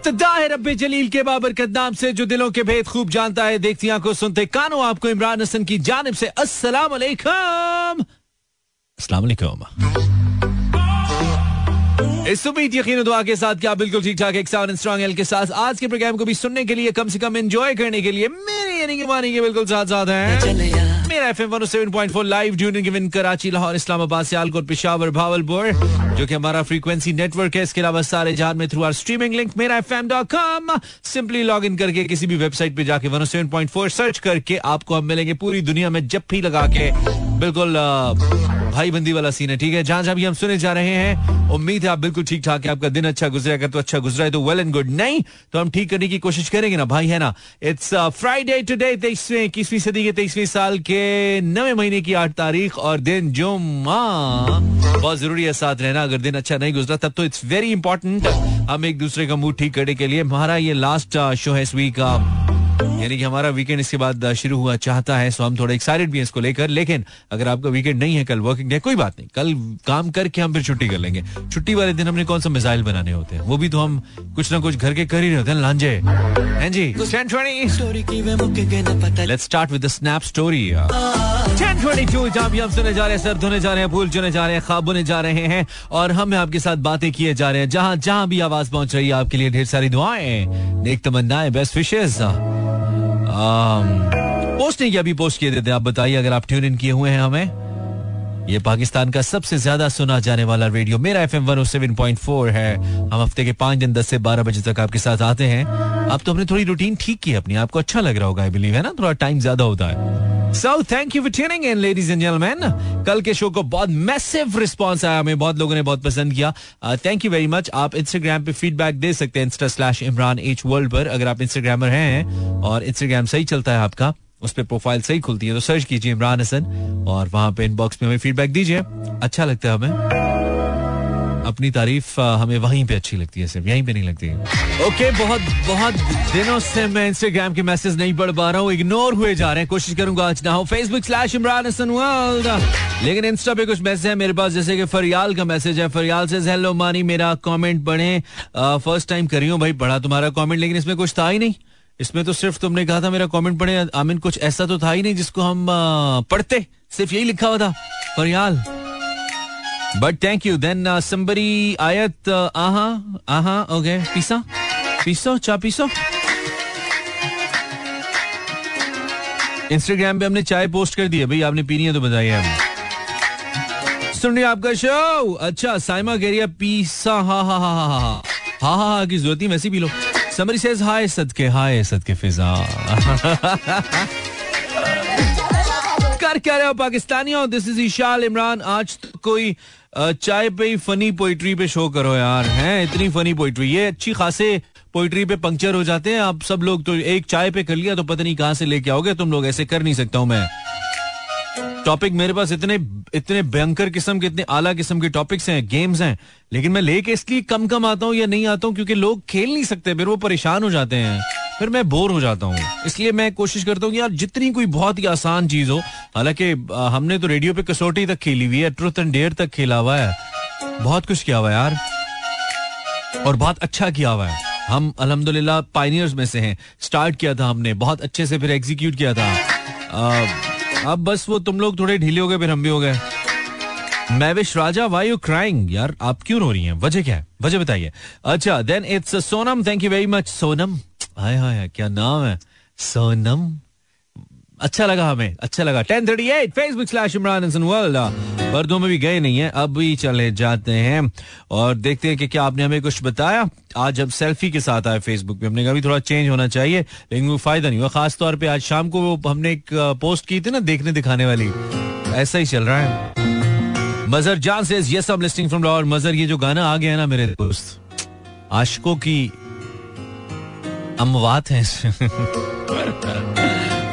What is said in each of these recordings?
इब्तदा जलील के बाबरकत नाम से, जो दिलों के भेद खूब जानता है। देखती आँखों सुनते कानों, आपको इमरान हसन की जानब से अस्सलाम वालेकुम इस उम्मीद, यकीन दुआ के साथ क्या बिल्कुल ठीक ठाक एक साउंड स्ट्रॉन्ग एल के साथ। आज के प्रोग्राम को भी सुनने के लिए कम से कम एंजॉय करने के लिए मेरे यानी कि मानी के बिल्कुल साथ साथ हैं इस्लामाबाद सियालकोट पिशावर भावलपुर जो कि हमारा फ्रीक्वेंसी नेटवर्क है। इसके अलावा सारे जहाँ में through R streaming link simply log in करके किसी भी वेबसाइट पे जाके one seven point four search करके आपको हम मिलेंगे पूरी दुनिया में जब भी लगा के। बिल्कुल भाई बंदी वाला सीन है, ठीक है? जहाँ जहाँ भी हम सुने जा रहे हैं, उम्मीद है आप बिल्कुल ठीक ठाक है, आपका दिन अच्छा गुजरा अगर तो अच्छा गुजरा है तो वेल एंड गुड नहीं तो हम ठीक करने की कोशिश करेंगे ना, भाई, है ना? इट्स फ्राइडे टुडे तेईसवें, इक्कीसवीं सदी के तेईसवीं साल के नवे महीने की आठ तारीख और दिन जो बहुत ज़रूरी है साथ रहना, अगर दिन अच्छा नहीं गुजरा, तब तो इट्स वेरी इंपॉर्टेंट हम एक दूसरे का मूड ठीक करने के लिए हमारा ये लास्ट शो है इस वीक का। यानी कि हमारा वीकेंड इसके बाद शुरू हुआ चाहता है सो हम थोड़ा एक्साइटेड भी हैं इसको लेकर लेकिन अगर आपका वीकेंड नहीं है कल वर्किंग डे कोई बात नहीं। कल काम करके हम फिर छुट्टी कर लेंगे। छुट्टी वाले दिन हमने कौन सा मिसाइल बनाने होते हैं? वो भी तो हम कुछ ना कुछ घर के कर ही रहे होते हैं लांजे। हैं जी? Let's start with the snap story जहाँ भी हम सुने जा रहे हैं सर धोने जा रहे हैं फूल चुने जा रहे हैं खाब बुने जा रहे हैं और हम आपके साथ बातें किए जा रहे हैं। जहाँ जहाँ भी आवाज़ पहुँच रही है आपके लिए ढेर सारी दुआएँ। नेक तमन्नाएँ बेस्ट विशेष पोस्ट नहीं किया, अभी पोस्ट किए देते आप बताइए, अगर आप ट्यून इन किए हुए हैं हमें, ये पाकिस्तान का सबसे ज़्यादा सुना जाने वाला रेडियो मेरा F M one seven point four है। हम हफ़्ते के पाँच दिन, दस से बारह बजे तक आपके साथ आते हैं। अब तो हमने थोड़ी रूटीन ठीक की अपनी। आपको अच्छा लग रहा होगा आई बिलीव है ना? थोड़ा टाइम ज़्यादा होता है। So thank you for tuning in ladies and gentleman कल के शो को बहुत मैसिव रिस्पांस आया हमें, बहुत लोगों ने बहुत पसंद किया। थैंक यू वेरी मच आप इंस्टाग्राम पे फीडबैक दे सकते हैं insta slash Imran H world पर, अगर आप इंस्टाग्रामर हैं, और इंस्टाग्राम सही चलता है आपका, उस पर प्रोफ़ाइल सही खुलती है तो सर्च कीजिए इमरान हसन और वहाँ पे इनबॉक्स में हमें फीडबैक दीजिए। अच्छा लगता है हमें। अपनी तारीफ़ हमें वहीं पे अच्छी लगती है सिर्फ़ यहीं पे नहीं लगती। ओके okay, बहुत बहुत दिनों से मैं इंस्टाग्राम के मैसेज नहीं पढ़ पा रहा हूँ इग्नोर हुए जा रहे हैं कोशिश करूँगा आज ना हो। Facebook slash Imran Hasan world लेकिन इंस्टा पे कुछ मैसेज है मेरे पास जैसे कि फरियाल का मैसेज है। फरियाल से हेलो मानी मेरा कमेंट पढ़े फ़र्स्ट टाइम करी हूँ भाई पढ़ा तुम्हारा कमेंट लेकिन इसमें कुछ था ही नहीं। इसमें तो सिर्फ़ तुमने कहा था मेरा कमेंट पढ़े आमिन कुछ ऐसा तो था ही नहीं जिसको हम पढ़ते सिर्फ़ यही लिखा हुआ था। Faryal but thank you then समबरी आयत आहा आहा ओके पीसा पीसो चा पीसो इंस्टाग्राम पे हमने चाय पोस्ट कर दी है। भाई, आपने पीनी है तो बताइए हमें। सुन रही आपका शो अच्छा साइमा कह रही है पीसा हा हा हा हा हा हा हा हा, की ज़रूरत ही वैसे पी लो। समरी सेज हाय सदके हाय सदके फिजा कर क्या रहे हो, पाकिस्तानियों? दिस इज़ ईशाल इमरान आज तो कोई चाय पे ही फनी पोइट्री पे शो करो यार, हैं? इतनी फनी पोइट्री ये अच्छी खासे पोइट्री पे पंक्चर हो जाते हैं। आप सब लोग तो एक चाय पे कर लिया तो पता नहीं कहाँ से लेके आओगे, तुम लोग ऐसे कर नहीं सकता हूँ मैं। टॉपिक मेरे पास इतने इतने भयंकर किस्म के, इतने आला किस्म के टॉपिक्स हैं गेम्स हैं, लेकिन मैं लेके इसलिए कम कम आता हूँ या नहीं आता हूँ क्योंकि लोग खेल नहीं सकते, फिर वो परेशान हो जाते हैं। फिर मैं बोर हो जाता हूँ। इसलिए मैं कोशिश करता हूँ यार जितनी कोई बहुत ही आसान चीज़ हो हालाँकि हमने तो रेडियो पे कसौटी तक खेली हुई है ट्रुथ एंड डेयर तक खेला हुआ है। बहुत कुछ किया हुआ यार। और बहुत अच्छा किया हुआ है। हम अल्हम्दुलिल्लाह पाइनियर्स में से हैं। स्टार्ट किया था हमने बहुत अच्छे से फिर एग्जीक्यूट किया था। आ, अब बस वो तुम लोग थोड़े ढीले हो गए फिर हम भी हो गए। Mahvish Raja why you crying यार आप क्यों रो रही हैं? वजह क्या है? वजह बताइए। अच्छा then it's Sonam thank you very much Sonam हाय हाय क्या नाम है? सोनम? अच्छा लगा हमें अच्छा लगा। Ten thirty eight Facebook slash Imran world पर्दों में भी गए नहीं है अब भी चले जाते हैं। और देखते हैं कि क्या आपने हमें कुछ बताया? आज अब सेल्फी के साथ आए फेसबुक पे। हमने कहा भी थोड़ा चेंज होना चाहिए, लेकिन वो फ़ायदा नहीं हुआ। खास तौर पे आज शाम को वो हमने एक पोस्ट की थी ना, देखने दिखाने वाली। ऐसा ही चल रहा है। मजर जान से yes I listening from Lahore Mazhar, ये जो गाना आ गया है ना मेरे दोस्त, आशिकों की अमवात है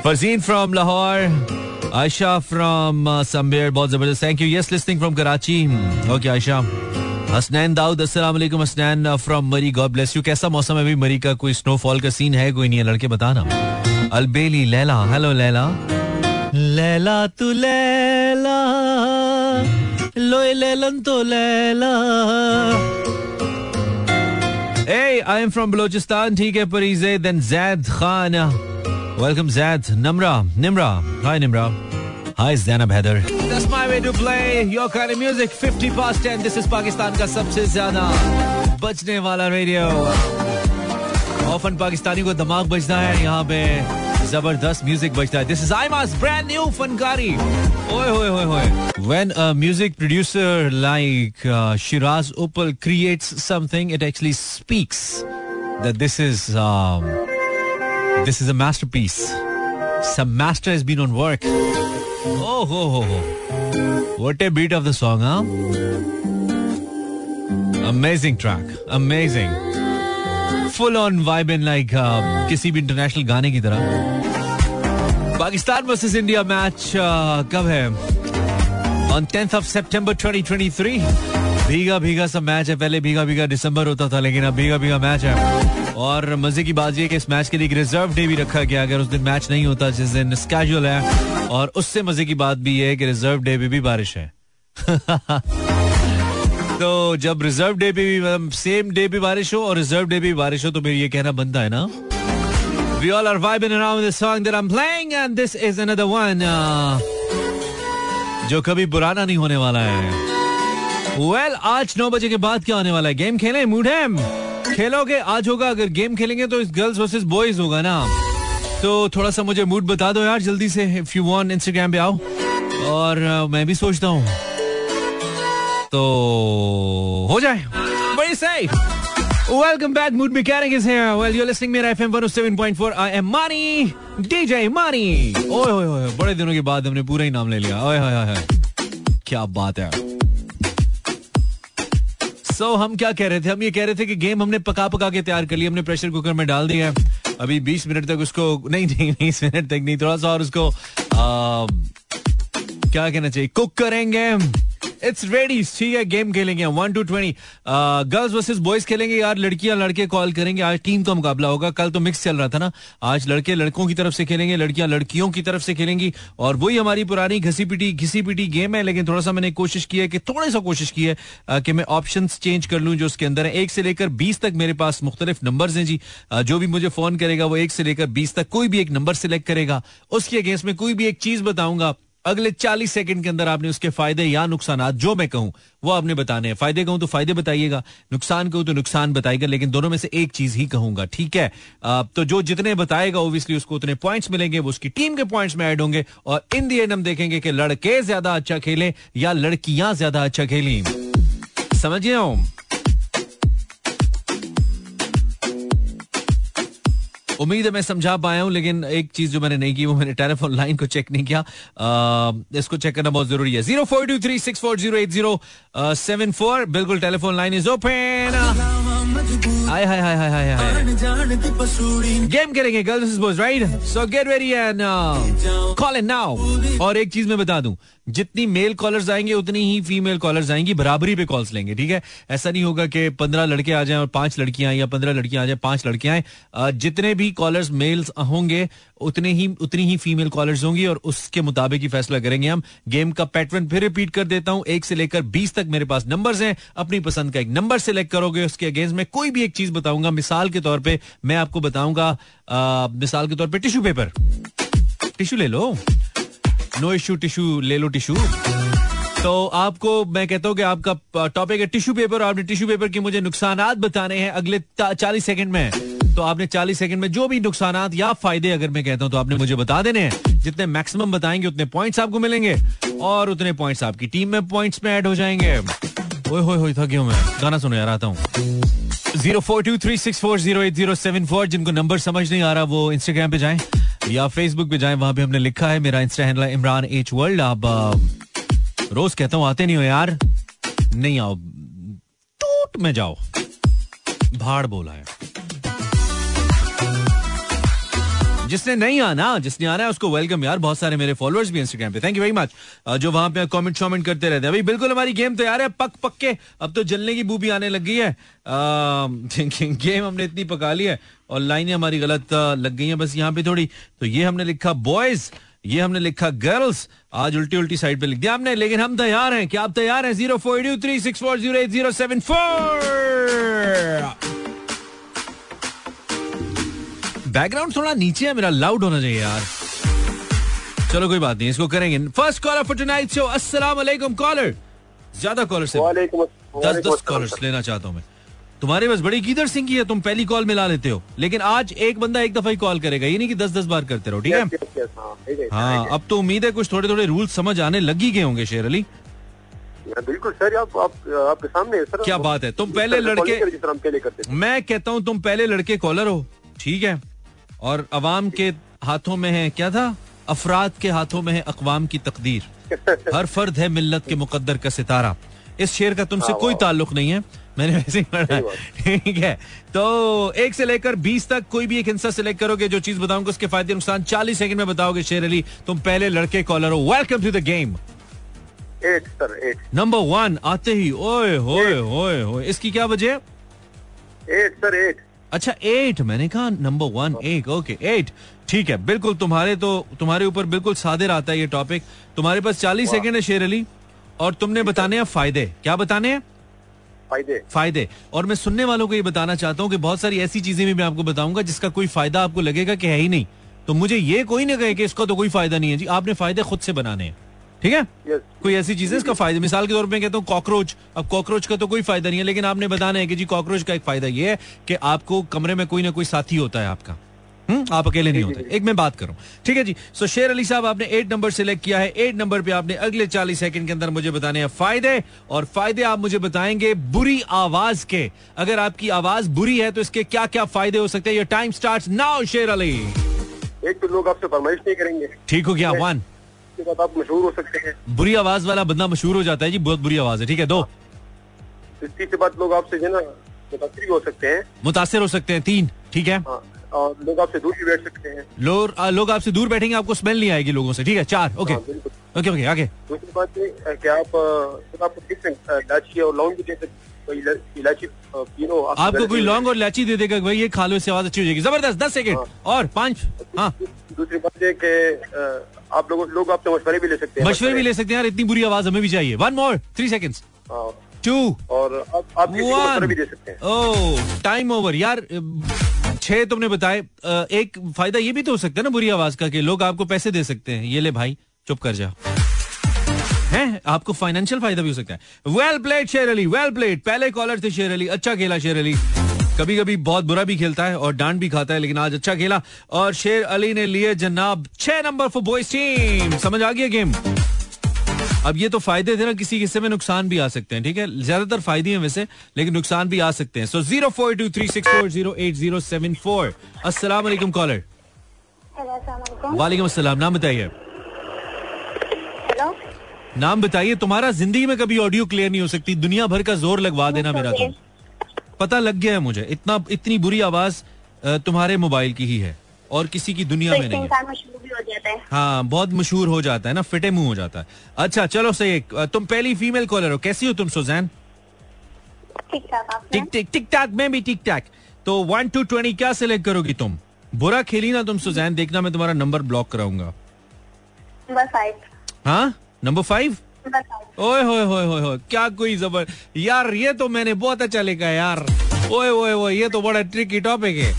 Farzeen from Lahore, Ayesha from somewhere बहुत ज़बरदस्त। Thank you yes listening from Karachi. Okay Ayesha. Hasnain Dawood वालेकुम। Hasnain from Murree God bless you कैसा मौसम है अभी? मरी का कोई स्नोफॉल का सीन है? कोई नहीं है? लड़के बताना अलबेली, लैला। हेलो लैला। लैला तू लैला, लोए लैलन तो Laila. Hey, I am from Balochistan. ठीक है Parize. Then Zaid Khan. Welcome Zaid. Namra. Nimra. Hi Nimra. Hi Zainab Heather. That's my way to play your kind of music. 50 past 10. This is Pakistan का सबसे ज्यादा बजने वाला radio. Often Pakistani को दिमाग बजता है यहाँ पे जबरदस्त म्यूजिक बजता है this is I mass brand new फनकारी ओए होए होए होए when a music producer like Shiraz Uppal creates something it actually speaks that this is this is a masterpiece some master has been on work oh ho ho ho what a beat of the song huh amazing track amazing full on vibe in like किसी भी international गाने की तरह Pakistan versus India match कब है? On tenth of सितंबर 2023 भीगा भीगा सा मैच है। पहले भीगा भीगा दिसंबर होता था, लेकिन अब भीगा भीगा मैच है। और मज़े की बात यह कि इस मैच के लिए रिज़र्व डे भी रखा गया, अगर उस दिन मैच नहीं होता, जिस दिन स्केजुअल है। और उससे मज़े की बात भी है कि रिज़र्व डे पे भी बारिश है। तो जब रिज़र्व डे पे भी मतलब सेम डे पे बारिश हो और रिज़र्व डे पे भी बारिश हो तो मेरी ये कहना बनता है ना? We all are vibing around the song that I'm playing and this is another one uh, जो कभी पुराना नहीं होने वाला है। वेल well, आज नौ बजे के बाद क्या होने वाला है? गेम खेलें मूड है? खेलोगे? आज होगा अगर गेम खेलेंगे तो इस गर्ल्स वर्सेस बॉयज़ होगा ना। तो थोड़ा सा मुझे मूड बता दो यार जल्दी से इफ़ यू वांट इंस्टाग्राम पे आओ। और uh, मैं भी सोचता हूँ। तो हो जाए। बड़ी सही Welcome back, Mood Mechanic is here. Well, you're listening to FM 107.4. I am Money, DJ Money. ओए ओए ओए बड़े दिनों के बाद हमने पूरा ही नाम ले लिया। ओए ओए ओए क्या बात है। So, हम क्या कह रहे थे? हम ये कह रहे थे कि गेम हमने पका पका के तैयार कर लिया हमने प्रेशर कुकर में डाल दिया अभी 20 मिनट तक उसको नहीं नहीं 20 मिनट तक नहीं थोड़ा सा और उसको आ, क्या कहना चाहिए? कुक करेंगे। इट्स रेडी ठीक है गेम खेलेंगे one two twenty girls versus boys खेलेंगे यार. लड़कियाँ लड़के कॉल करेंगे. आज टीम का मुकाबला होगा. कल तो मिक्स चल रहा था ना. आज लड़के लड़कों की तरफ़ से खेलेंगे, लड़कियाँ लड़कियों की तरफ़ से खेलेंगी. और वही हमारी पुरानी घसी पिटी, घिसी पिटी गेम है, लेकिन थोड़ा सा मैंने कोशिश की है कि, थोड़ी सा कोशिश की है कि मैं ऑप्शन चेंज कर लूँ जो उसके अंदर है. एक से लेकर बीस तक मेरे पास मुख्तलिफ़ नंबर हैं जी. जो भी मुझे फ़ोन करेगा वो एक से लेकर बीस तक कोई भी एक नंबर सिलेक्ट करेगा. उसके अगेंस्ट में कोई भी एक चीज़ बताऊँगा. अगले 40 सेकंड के अंदर आपने उसके फ़ायदे या नुकसान जो मैं कहूँ, वो आपने बताने हैं। फ़ायदे कहूँ तो फ़ायदे बताइएगा, नुकसान कहूँ तो नुकसान बताइएगा, लेकिन दोनों में से एक चीज़ ही कहूँगा, ठीक है? तो जो जितने बताएगा ओबियसली उसको उतने पॉइंट्स मिलेंगे, वो उसकी टीम के पॉइंट्स में ऐड होंगे, और इन दी एंड हम देखेंगे कि लड़के ज़्यादा अच्छा खेले या लड़कियाँ ज़्यादा अच्छा खेली। समझिए उम्मीद है मैं समझा पाया हूँ लेकिन एक चीज़ जो मैंने नहीं की वो मैंने टेलीफोन लाइन को चेक नहीं किया। आ, इसको चेक करना बहुत ज़रूरी है। Zero four two three six four zero eight zero seven four बिल्कुल telephone line is open hi hi hi hi hi hi. Game करेंगे girls boys right so get very and call in now और एक चीज़ मैं बता दूँ जितनी mail callers आएँगे उतनी ही फीमेल कॉलर्स आएँगी बराबरी पे कॉल्स लेंगे ठीक है? ऐसा नहीं होगा कि पंद्रह लड़के आ जाएँ और पाँच लड़कियाँ या पंद्रह लड़कियाँ आ जाएँ पाँच लड़कियाँ आए। जितने भी कॉलर्स मेल्स होंगे उतने ही, उतनी ही फीमेल कॉलर्स होंगी और उसके मुताबिक ही फैसला करेंगे हम। गेम का पैटर्न फिर रिपीट कर देता हूँ। एक से लेकर बीस तक मेरे पास नंबर्स हैं। अपनी पसंद का एक नंबर सिलेक्ट करोगे, उसके अगेंस्ट में कोई भी एक चीज़ बताऊँगा। मिसाल के तौर पे मैं आपको बताऊँगा मिसाल के तौर पे टिश्यू पेपर टिश्यू ले लो। नो इश्यू टिश्यू ले लो टिश्यू तो आपको, मैं कहता हूँ कि आपका टॉपिक है टिश्यू पेपर आपने टिश्यू पेपर के मुझे नुकसान बताने हैं अगले चालीस सेकंड में। तो आपने 40 सेकंड में जो भी नुकसान या फ़ायदे अगर मैं कहता हूँ तो आपने मुझे बता देने हैं। जितने मैक्सिमम बताएँगे, उतने पॉइंट्स आपको मिलेंगे और उतने पॉइंट्स आपकी टीम में पॉइंट्स में ऐड हो जाएँगे। ओए होए होए था क्यों मैं। गाना सुनो यार, आता हूँ। Zero four two three six four zero eight zero seven four जिनको नंबर समझ नहीं आ रहा, वो इंस्टाग्राम पे जाएँ या फेसबुक पे जाएँ, वहाँ पे हमने लिखा है। मेरा insta handle Imran H world आप रोज कहता हूँ, आते नहीं हो यार। नहीं आओ। टूट में जाओ। भाड़ बोला है। जिसने नहीं आना, जिसने आना है, उसको वेलकम यार बहुत सारे मेरे फॉलोअर्स भी इंस्टाग्राम पे। थैंक यू वेरी मच जो वहाँ पे कमेंट शॉमेंट करते रहते हैं। भाई बिल्कुल हमारी गेम तैयार है, पक पक के अब तो जलने की बू भी आने लग गई है। गेम हमने इतनी पका ली है और लाइनें हमारी गलत लग गई हैं बस यहाँ पे थोड़ी। तो ये हमने लिखा बॉयज़ ये हमने लिखा गर्ल्स आज उल्टी उल्टी साइड पे लिख दिया हमने, लेकिन हम तैयार हैं। क्या आप तैयार हैं? Zero four two three six four zero eight zero seven four background थोड़ा नीचे है मेरा लाउड होना चाहिए यार। चलो कोई बात नहीं इसको करेंगे। First caller for tonight show अस्सलाम वालेकुम कॉलर ज़्यादा कॉलर से दस दस कॉलर्स लेना चाहता हूँ मैं। तुम्हारे पास बड़ी कीदर सिंह की है तुम पहली कॉल मिला लेते हो। लेकिन आज एक बंदा एक दफ़ा ही कॉल करेगा ये नहीं कि दस दस बार करते रहो ठीक है? हाँ अब तो उम्मीद है कुछ थोड़े थोड़े रूल समझ आने लगी गए होंगे शेर अली। बिल्कुल सर आप, आप आपके सामने सर। क्या बात है? तुम पहले लड़के मैं कहता हूँ तुम पहले लड़के कॉलर हो ठीक है? और अवाम के हाथों में है क्या था? अफराद के हाथों में है अकवाम की तकदीर। हर फर्द है मिल्लत के मुकद्दर का सितारा। इस शेर का तुमसे हाँ, कोई ताल्लुक नहीं है। मैंने वैसे ही पढ़ा ठीक है। तो एक से लेकर बीस तक कोई भी एक हिस्सा सिलेक्ट करोगे जो चीज़ बताऊँगा उसके फ़ायदे नुकसान चालीस सेकंड में बताओगे शेर अली। तुम पहले लड़के कॉलर हो। Welcome to the game number one आते ही। ओए होए होए होए। इसकी क्या वजह एट सर एट अच्छा एट मैंने कहा नंबर वन एक ओके एट ठीक है बिल्कुल तुम्हारे तो तुम्हारे ऊपर बिल्कुल सादर आता है ये टॉपिक तुम्हारे पास चालीस सेकेंड है शेर अली और तुमने बताने हैं फ़ायदे. क्या बताने हैं? फ़ायदे. फ़ायदे. और मैं सुनने वालों को ये बताना चाहता हूँ कि बहुत सारी ऐसी चीज़ें भी मैं आपको बताऊँगा जिसका कोई फ़ायदा आपको लगेगा कि है ही नहीं. तो मुझे ये कोई ना कहे कि इसका तो कोई फ़ायदा नहीं है जी. आपने फ़ायदे खुद से बनाने हैं. ठीक है? Yes. कोई ऐसी चीज़ है इसका फ़ायदा? मिसाल के तौर पे कहता हूँ कॉकरोच। अब कॉकरोच का तो कोई फ़ायदा नहीं है लेकिन आपने बताना है कि जी कॉकरोच का एक फ़ायदा ये है कि आपको कमरे में कोई ना कोई साथी होता है आपका। हम्म? आप अकेले नहीं होते। एक मैं बात करूँ। ठीक है जी? सो शेर अली साहब आपने एट नंबर सेलेक्ट किया है। एट नंबर पे आपने अगले चालीस सेकंड के अंदर मुझे बताने हैं फ़ायदे। और फ़ायदे आप मुझे बताएँगे बुरी आवाज़ के। अगर आपकी आवाज़ बुरी है तो इसके क्या क्या फ़ायदे हो सकते हैं? योर टाइम स्टार्ट नाउ शेर अली। एक तो लोग आपसे फरमाइश नहीं करेंगे। ठीक हो गया वन आप मशहूर हो सकते हैं। बुरी आवाज़ वाला बंदा मशहूर हो जाता है जी बहुत बुरी आवाज़ है ठीक है दो। तीसरी बात लोग आपसे जो ना मुतासर हो सकते हैं। मुतासर हो सकते हैं तीन ठीक है। हाँ। और लोग आपसे दूर भी बैठ सकते हैं। लोग लोग आपसे दूर बैठेंगे आपको स्मेल नहीं आएगी लोगों से ठीक है चार ओके। ओके ओके आगे। दूसरी बात ये कि आप आपको इलायची और लौंग भी दे सकते इलायची तीनों आपको कोई लॉन्ग और इलायची दे देगा भाई ये खा लो इससे आवाज़ अच्छी हो जाएगी। ज़बरदस्त दस सेकेंड। हाँ। और पाँच हाँ। दूसरी बात ये कि आप लोग लोग आपसे मशवरे भी ले सकते हैं। मशवरे भी ले सकते हैं यार इतनी बुरी आवाज़ हमें भी चाहिए। One more three second two और आप, भी दे सकते हैं। ओह टाइम ओवर यार छह तुमने बताए। एक फ़ायदा ये भी तो हो सकता है ना बुरी आवाज़ का कि लोग आपको पैसे दे सकते हैं। ये ले भाई चुप कर जा। है? आपको फाइनेंशियल फ़ायदा भी हो सकता है। Well played Sher Ali well played पहले कॉलर थे शेर अली अच्छा खेला शेर अली। कभी कभी बहुत बुरा भी खेलता है और डांट भी खाता है, लेकिन आज अच्छा खेला। और शेर अली ने लिए जनाब छह नंबर फॉर बॉयज़ टीम समझ आ गया गेम अब ये तो फ़ायदे थे ना, किसी हिस्से में नुकसान भी आ सकते हैं, ठीक है? ज़्यादातर फ़ायदे हैं वैसे, लेकिन नुकसान भी आ सकते हैं। So zero four two three six four zero eight zero seven four असला कॉलर वालेकुम अस्सलाम नाम बताइए नाम बताइए तुम्हारा ज़िंदगी में कभी ऑडियो क्लियर नहीं हो सकती दुनिया भर का ज़ोर लगवा देना मेरा तुम। पता लग गया है मुझे इतना इतनी बुरी आवाज़ तुम्हारे मोबाइल की ही है और किसी की दुनिया तो में नहीं है। हाँ बहुत मशहूर हो जाता है ना फिटे मुँह हो जाता है। अच्छा चलो सही तुम पहली फीमेल कॉलर हो कैसी हो तुम सुजैन? टिक टिक टिक टाक मैं भी टिक टाक तो वन टू ट्वेंटी क्या सिलेक्ट करोगी तुम? बुरा खेली ना तुम सुजैन देखना मैं तुम्हारा नंबर ब्लॉक कराऊँगा। हाँ? नंबर फाइव ओए होए होए होए होए क्या कोई जबर। यार ये तो मैंने बहुत अच्छा लिखा यार। ओए ओए ओए ये तो बड़ा ट्रिकी टॉपिक है।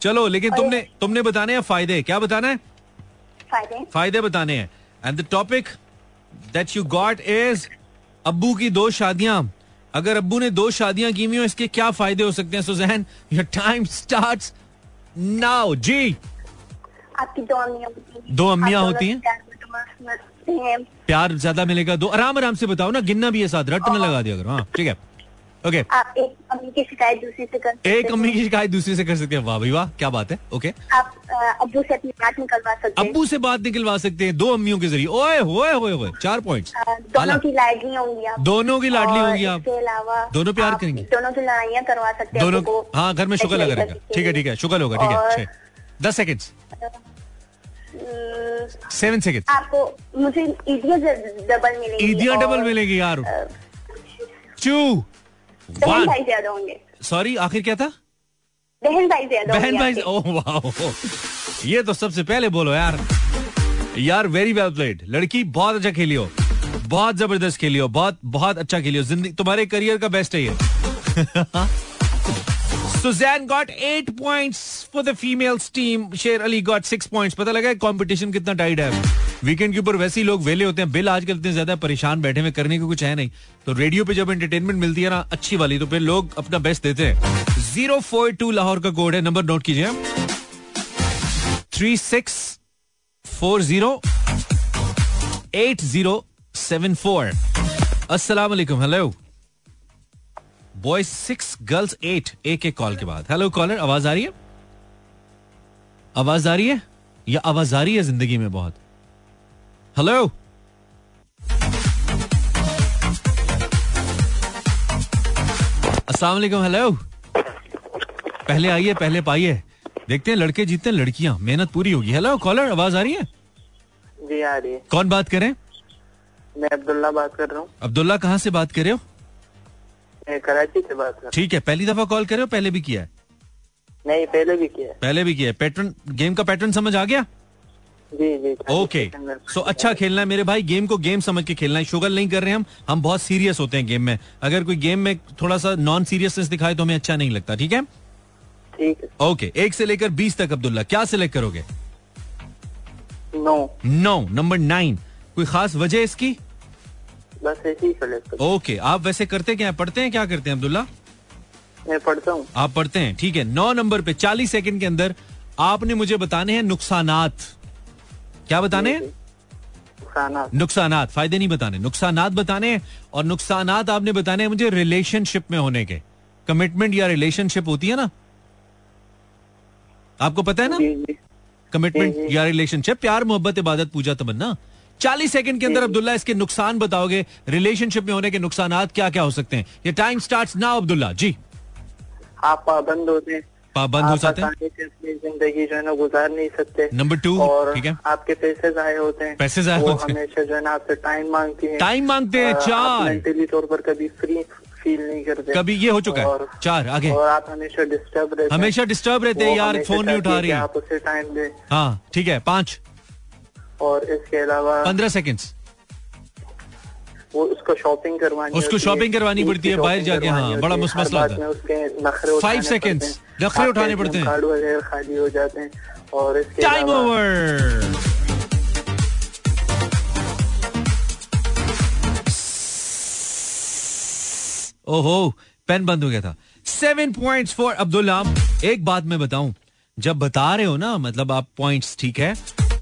चलो लेकिन तुमने तुमने बताने हैं फ़ायदे। क्या बताना है? फ़ायदे? फ़ायदे बताने हैं। And the topic that you got is अब्बू की दो शादियाँ। अगर अब्बू ने दो शादियाँ की हुई हो इसके क्या फ़ायदे हो सकते हैं Suzanne? Your time start now जी। आपकी दो अम्मियाँ होती हैं। दो अम्मियाँ होती हैं? प्यार ज़्यादा मिलेगा दो आराम आराम से बताओ ना गिनना भी है साथ रट न लगा दिया अगर हाँ ठीक है। ओके आप एक अम्मी की शिकायत दूसरी से कर एक अम्मी की शिकायत दूसरी से कर सकते हैं। वाह भाई वाह क्या बात है ओके आप अब्बू से अपनी बात निकलवा सकते हैं। अब्बू से बात निकलवा सकते हैं दो अम्मियों के ज़रिए। ओए होए होए होए चार पॉइंट दोनों की लाडली होंगी आप। दोनों की लाडली होंगी आप। इसके अलावा दोनों प्यार करेंगे। दोनों की लड़ाइयाँ करवा सकते हैं। दोनों हाँ घर में शुक्र लगा रहेगा। ठीक है ठीक है शुक्र होगा ठीक है दस सेकेंड सेवन सेकेंड आपको मुझे ईदिया डबल मिलेगी ईदिया डबल मिलेगी यार। टू बहन भाई ज़्यादा होंगे। सॉरी आखिर क्या था? बहन भाई ज़्यादा बहन भाई ओह वाह ये तो सबसे पहले बोलो यार। यार वेरी वेल प्लेड लड़की बहुत अच्छा खेली हो बहुत ज़बरदस्त खेली हो बहुत बहुत अच्छा खेली हो ज़िंदगी तुम्हारे करियर का बेस्ट है ये। Suzanne got eight points for the females team Sher Ali got six points पता लगा कंपटीशन कितना टाइट है वीकेंड के ऊपर वैसे ही लोग वेले होते हैं। बिल आजकल इतने ज़्यादा परेशान बैठे हुए करने को कुछ है नहीं। तो रेडियो पे जब एंटरटेनमेंट मिलती है ना, अच्छी वाली तो फिर लोग अपना बेस्ट देते हैं। ज़ीरो फोर टू लाहौर का कोड है। नंबर नोट कीजिए three six four zero eight zero seven four अस्सलाम hello boys six girls eight एक एक कॉल के बाद हेलो कॉलर आवाज़ आ रही है आवाज़ आ रही है या आवाज़ आ रही है ज़िंदगी में बहुत हेलो अस्सलाम वालेकुम हेलो पहले आइए पहले पाइए देखते हैं लड़के जीतते हैं लड़कियाँ मेहनत पूरी होगी हेलो कॉलर आवाज़ आ रही है जी आ रही है कौन बात करें मैं अब्दुल्ला बात कर रहा हूँ अब्दुल्ला कहाँ से बात कर रहे हो कराची से बात कर। ठीक है पहली दफ़ा कॉल करे हो पहले भी किया है? नहीं पहले भी किया है। पहले भी किया है। पैटर्न गेम का पैटर्न समझ आ गया? जी जी ओके सो अच्छा खेलना है मेरे भाई। गेम को गेम समझ के खेलना है। शुगल नहीं कर रहे हम। हम बहुत सीरियस होते हैं गेम में। अगर कोई गेम में थोड़ा सा नॉन सीरियसनेस दिखाए तो हमें अच्छा नहीं लगता ठीक है? ठीक। है ओके एक से लेकर बीस तक अब्दुल्ला क्या सिलेक्ट करोगे? नो। नौ नंबर नाइन कोई खास वजह इसकी? बस ऐसे ही सेलेक्ट ओके आप वैसे करते क्या हैं? पढ़ते हैं क्या करते हैं अब्दुल्ला? मैं पढ़ता हूँ। आप पढ़ते हैं ठीक है। नौ नंबर पे चालीस सेकंड के अंदर आपने मुझे बताने हैं नुकसानात। क्या बताने हैं? नुकसानात। नुकसानात फ़ायदे नहीं बताने। नुकसानात बताने और नुकसानात आपने बताने मुझे रिलेशनशिप में होने के। कमिटमेंट या रिलेशनशिप होती है ना? आपको पता है ना? कमिटमेंट। या रिलेशनशिप प्यार मोहब्बत इबादत पूजा तमन्ना। चालीस सेकंड के अंदर अब्दुल्ला इसके नुकसान बताओगे? रिलेशनशिप में होने के नुकसान क्या क्या हो सकते हैं? ये टाइम स्टार्ट ना अब्दुल्ला। जी। आप पाबंद होते हैं पाबंद हो जाते हैं? ज़िंदगी जो है ना गुजार नहीं सकते। नंबर टू और ठीक है। आपके पैसे जाए होते हैं। पैसे वो होते हैं। हमेशा जो है ना आपसे टाइम मांगती है। टाइम मांगते हैं चार। मेंटली तौर पर कभी फ्री फील नहीं करते। कभी ये हो चुका है। चार आगे। और आप हमेशा डिस्टर्ब रहते। हमेशा डिस्टर्ब रहते हैं यार फ़ोन नहीं उठा रही। आप उसे टाइम दें। हाँ ठीक है पाँच। और इसके अलावा पंद्रह सेकंड्स वो उसको शॉपिंग करवानी उसको shopping करवानी पड़ती है, बाहर जाके, हाँ, बड़ा मसला होता है। में उसके नखरे उठाने पड़ते हैं, नखरे उठाने पड़ते हैं। कार्ड वगैरह खाली हो जाते हैं और इसके टाइम ओवर ओहो पेन बंद हो गया था। सेवन पॉइंट फॉर अब्दुल्लाम एक बात मैं बताऊँ जब बता रहे हो ना मतलब आप पॉइंट्स ठीक है?